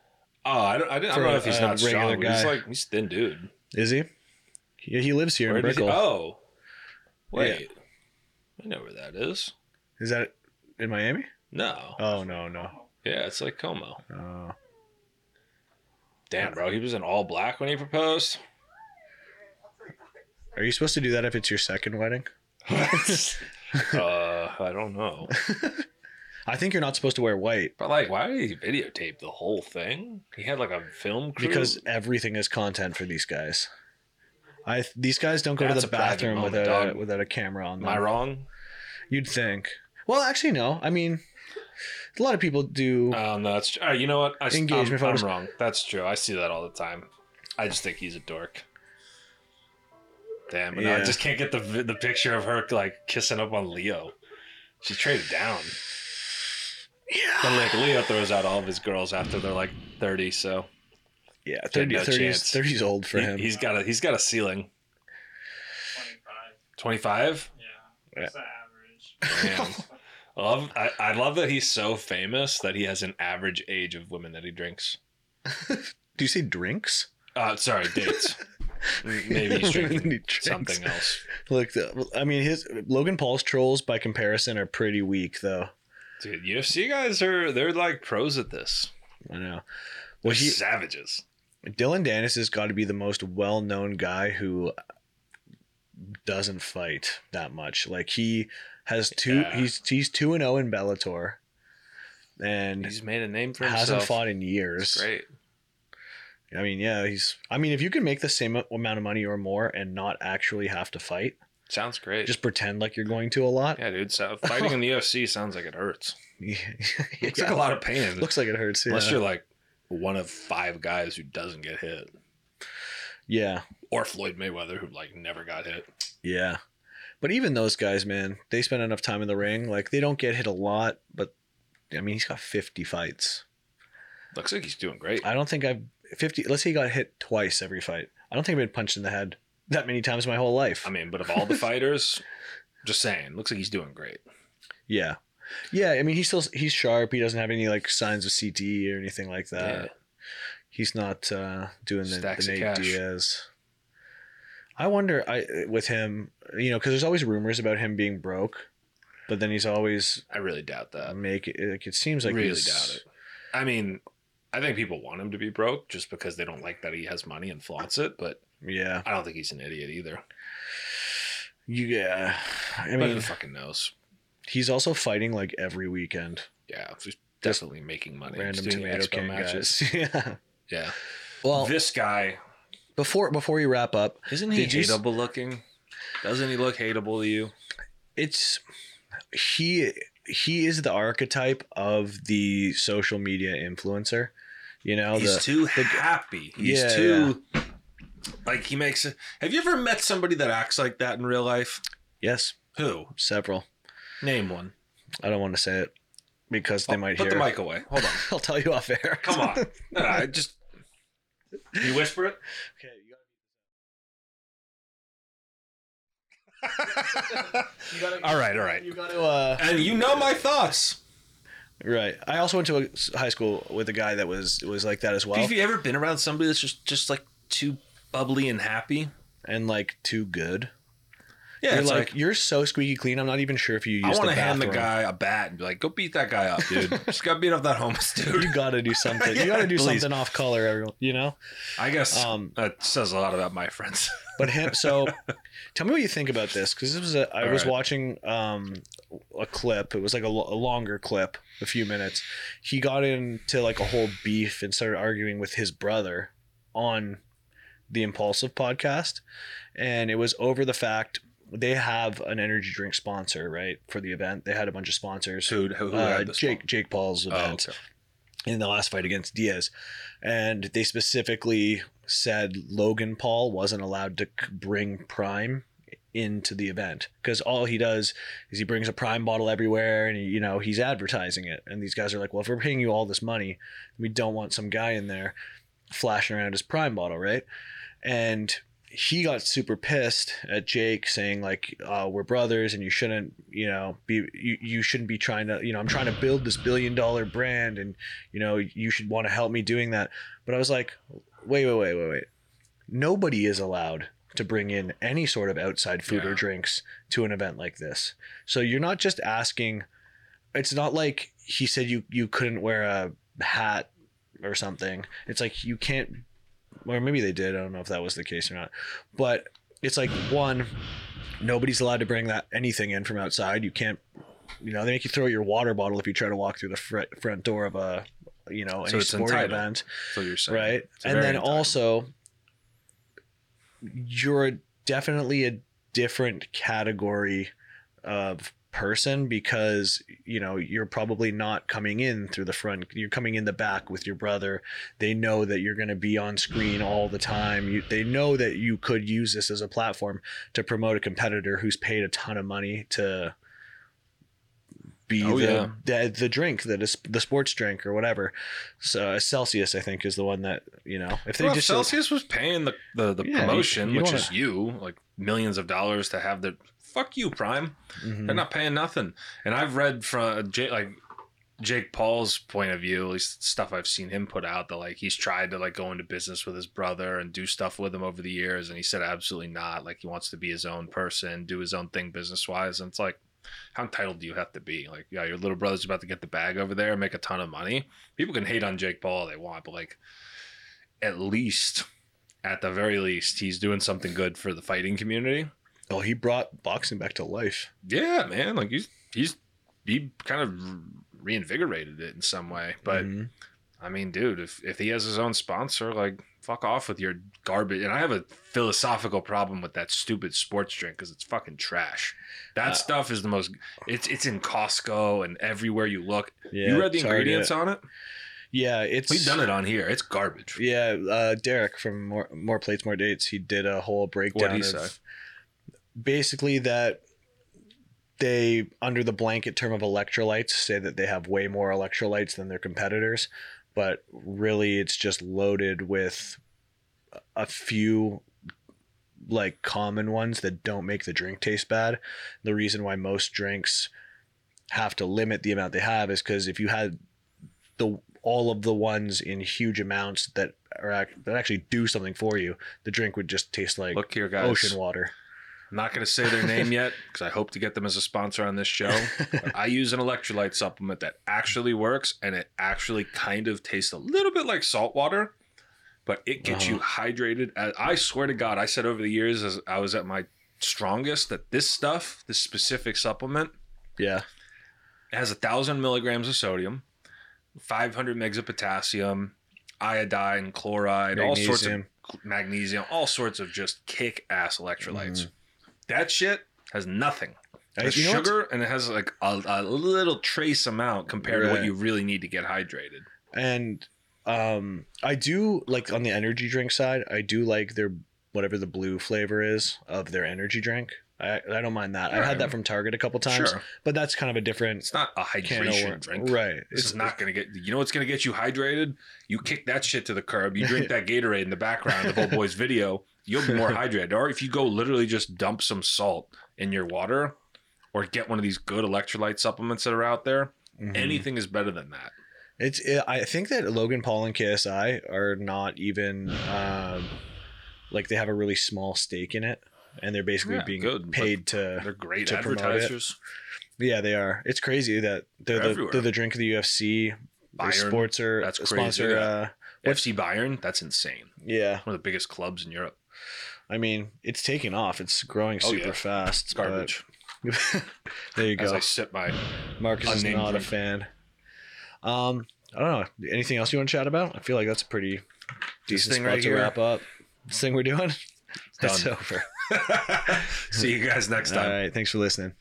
Oh, I don't. I, don't- I don't know if he's not regular strong. but He's like he's a thin dude. is he? Yeah, he lives here Where in did he- Brickell. oh, wait. I know where that is. Is that in Miami? No. Oh no no. Yeah, it's like Como. Oh. Damn, bro, he was in all black when he proposed. Are you supposed to do that if it's your second wedding? uh, I don't know. I think you're not supposed to wear white But like, why did he videotape the whole thing? He had like a film crew. because everything is content for these guys. I these guys don't go That's to the bathroom moment, without a, dog. without a camera on them. am I wrong? You'd think. Well, actually, no. I mean, a lot of people do. Um, no, that's uh, you know what? I, Engagement I'm, photos. I'm wrong. That's true. I see that all the time. I just think he's a dork. Damn, and I just can't get the the picture of her like kissing up on Leo. She traded down. Yeah. But like Leo throws out all of his girls after they're like thirty, so yeah, 30, no 30's, chance. 30's old for he, him. he's got a he's got a ceiling. 25. Twenty five. Yeah. That's the average. Damn. I love I, I love that he's so famous that he has an average age of women that he drinks. do you say drinks? Uh sorry, dates. Maybe he's He drinking something else. Look, the, I mean, his Logan Paul's trolls by comparison are pretty weak, though. Dude, UFC guys are they're like pros at this. I know. Well, he, savages. Dillon Danis has got to be the most well-known guy who doesn't fight that much. Like he has two. Yeah. He's he's two and zero in Bellator, and He's made a name for himself. hasn't fought in years. great. I mean, yeah, he's. I mean, if you can make the same amount of money or more and not actually have to fight, Sounds great. just pretend like you're going to a lot. yeah, dude. So fighting in the UFC sounds like it hurts. Yeah. Looks like a lot of pain. Looks like it hurts. Yeah. Unless you're like one of five guys who doesn't get hit, yeah, or Floyd Mayweather who like never got hit. yeah. But even those guys, man, they spend enough time in the ring. Like they don't get hit a lot, but I mean, he's got 50 fights. Looks like he's doing great. I don't think I've 50. Let's say he got hit twice every fight. I don't think I've been punched in the head that many times in my whole life. I mean, but of all the fighters, just saying, looks like he's doing great. yeah, yeah. I mean, he's still he's sharp. He doesn't have any like signs of CTE or anything like that. Yeah. He's not uh, doing the, Stacks the Nate. Diaz. I wonder, I with him, you know, because there's always rumors about him being broke, but then he's always I really doubt that. make it. Like it seems like really doubt it. I mean, I think people want him to be broke just because they don't like that he has money and flaunts it, but Yeah, I don't think he's an idiot either. yeah. I but mean, who fucking knows? he's also fighting like every weekend. Yeah, he's definitely making money. Random He's doing tomato expo matches. guys. yeah. Yeah. Well, this guy before before you wrap up, isn't he Did you hateable looking? Doesn't he look hateable to you? it's he he is the archetype of the social media influencer. You know, he's the, too the- happy. He's Yeah, too like he makes it. Have you ever met somebody that acts like that in real life? yes, Who? several. Name one. I don't want to say it because they Oh, might put hear. the mic away. Hold on. I'll tell you off air. Come on. No, I just you whisper it. Okay, you all right, all right. You got to. Uh, And you know my thoughts. Right. I also went to a high school with a guy that was was like that as well, Have you ever been around somebody that's just just like too bubbly and happy? and like too good. Yeah, you're like, like, you're so squeaky clean. I'm not even sure if you use. I want to hand the guy a bat and be like, "Go beat that guy up, dude. just got beat up that homeless dude." You got to do something. you got to do please. something off color, everyone. You know. I guess Um, that says a lot about my friends. But him. So, tell me what you think about this because this was a. I All was right. watching um a clip. It was like a, a longer clip, a few minutes. He got into like a whole beef and started arguing with his brother on the Impulsive podcast, and it was over the fact they have an energy drink sponsor right for the event. They had a bunch of sponsors. who who, uh, Jake Jake Paul's event Oh, okay. in the last fight against Diaz, and they specifically said Logan Paul wasn't allowed to bring Prime into the event because all he does is he brings a Prime bottle everywhere, and he, you know he's advertising it. And these guys are like, well, if we're paying you all this money, we don't want some guy in there flashing around his Prime bottle, right? And he got super pissed at Jake saying like uh, we're brothers and you shouldn't you know be you, you shouldn't be trying to you know I'm trying to build this billion dollar brand and you know you should want to help me doing that. But I was like wait wait wait wait wait. Nobody is allowed to bring in any sort of outside food or drinks to an event like this. So you're not just asking it's not like he said you you couldn't wear a hat or something. It's like you can't, or maybe they did. I don't know if that was the case or not. But it's like one, nobody's allowed to bring that anything in from outside. You can't, you know, they make you throw your water bottle if you try to walk through the front front door of a, you know, So any it's sporting entitled. event So you're saying right and then entitled. also you're definitely a different category of person because you know you're probably not coming in through the front. You're coming in the back with your brother. They know that you're going to be on screen all the time. You, they know that you could use this as a platform to promote a competitor who's paid a ton of money to be Oh, the, yeah. the the drink that is the sports drink or whatever. So uh, celsius i think is the one that you know if they Well, just Celsius was paying the the, the Yeah, you- promotion, you which wanna- is you, like millions of dollars to have the fuck you, Prime. Mhm. They're not paying nothing. And I've read from Jake, like Jake Paul's point of view, at least stuff I've seen him put out that like he's tried to like go into business with his brother and do stuff with him over the years, and he said absolutely not. Like he wants to be his own person, do his own thing business wise, and it's like. How entitled do you have to be? Like, yeah, your little brother's about to get the bag over there and make a ton of money. People can hate on Jake Paul all they want, but like, at least, at the very least, he's doing something good for the fighting community. Oh he brought boxing back to life Yeah, man. Like he's he's he kind of reinvigorated it in some way. But Mhm. I mean, dude, if if he has his own sponsor, like fuck off with your garbage. And I have a philosophical problem with that stupid sports drink because it's fucking trash. That Uh, stuff is the most. It's it's in Costco and everywhere you look. yeah you read the ingredients on it? yeah it's We've done it on here. It's garbage. Yeah, uh, Derek from more more plates, more dates. He did a whole breakdown he of say? Basically that they, under the blanket term of electrolytes, say that they have way more electrolytes than their competitors, but really it's just loaded with a few like common ones that don't make the drink taste bad. The reason why most drinks have to limit the amount they have is because if you had the all of the ones in huge amounts that are that actually do something for you, the drink would just taste like Look here, guys. ocean water. I'm not going to say their name yet because I hope to get them as a sponsor on this show. But I use an electrolyte supplement that actually works and it actually kind of tastes a little bit like salt water, but it gets you hydrated. I- swear to God, I said over the years as I was at my strongest that this stuff, this specific supplement, Yeah. It has a thousand milligrams of sodium, 500 megs of potassium, iodine, chloride, all sorts of Magnesium. magnesium, all sorts of just kick ass electrolytes. Mm-hmm. That shit has nothing. It has you know sugar and it has like a, a little trace amount compared to what you really need to get hydrated. and um i do like on the energy drink side i do like their whatever the blue flavor is of their energy drink i i don't mind that i've had that from target a couple times Sure. but that's kind of a different It's not a hydration drink. right This is not going to get, you know what's going to get you hydrated? You kick that shit to the curb. You drink that Gatorade in the background of Old Boy's video. You'll be more hydrated. Or if you go literally just dump some salt in your water or get one of these good electrolyte supplements that are out there, Mhm. anything is better than that. It's. It, I think that Logan Paul and KSI are not even um, like they have a really small stake in it, and they're basically Yeah, being good, paid to. They're great to advertisers. Yeah, they are. It's crazy that they're, They're the everywhere. they're the drink of the UFC. Bayern, sports are that's crazy, sponsor. yeah. Uh, FC Bayern, that's insane. yeah, One of the biggest clubs in Europe. I mean it's taking off. It's growing Oh, super yeah. fast. It's garbage. there you go. As. I sip my Marcus is not a fan. Um, I don't know. Anything else you want to chat about? I feel like that's a pretty decent thing spot right to here? wrap up. This thing we're doing. It's done. over. See you guys next time. All right. Thanks for listening.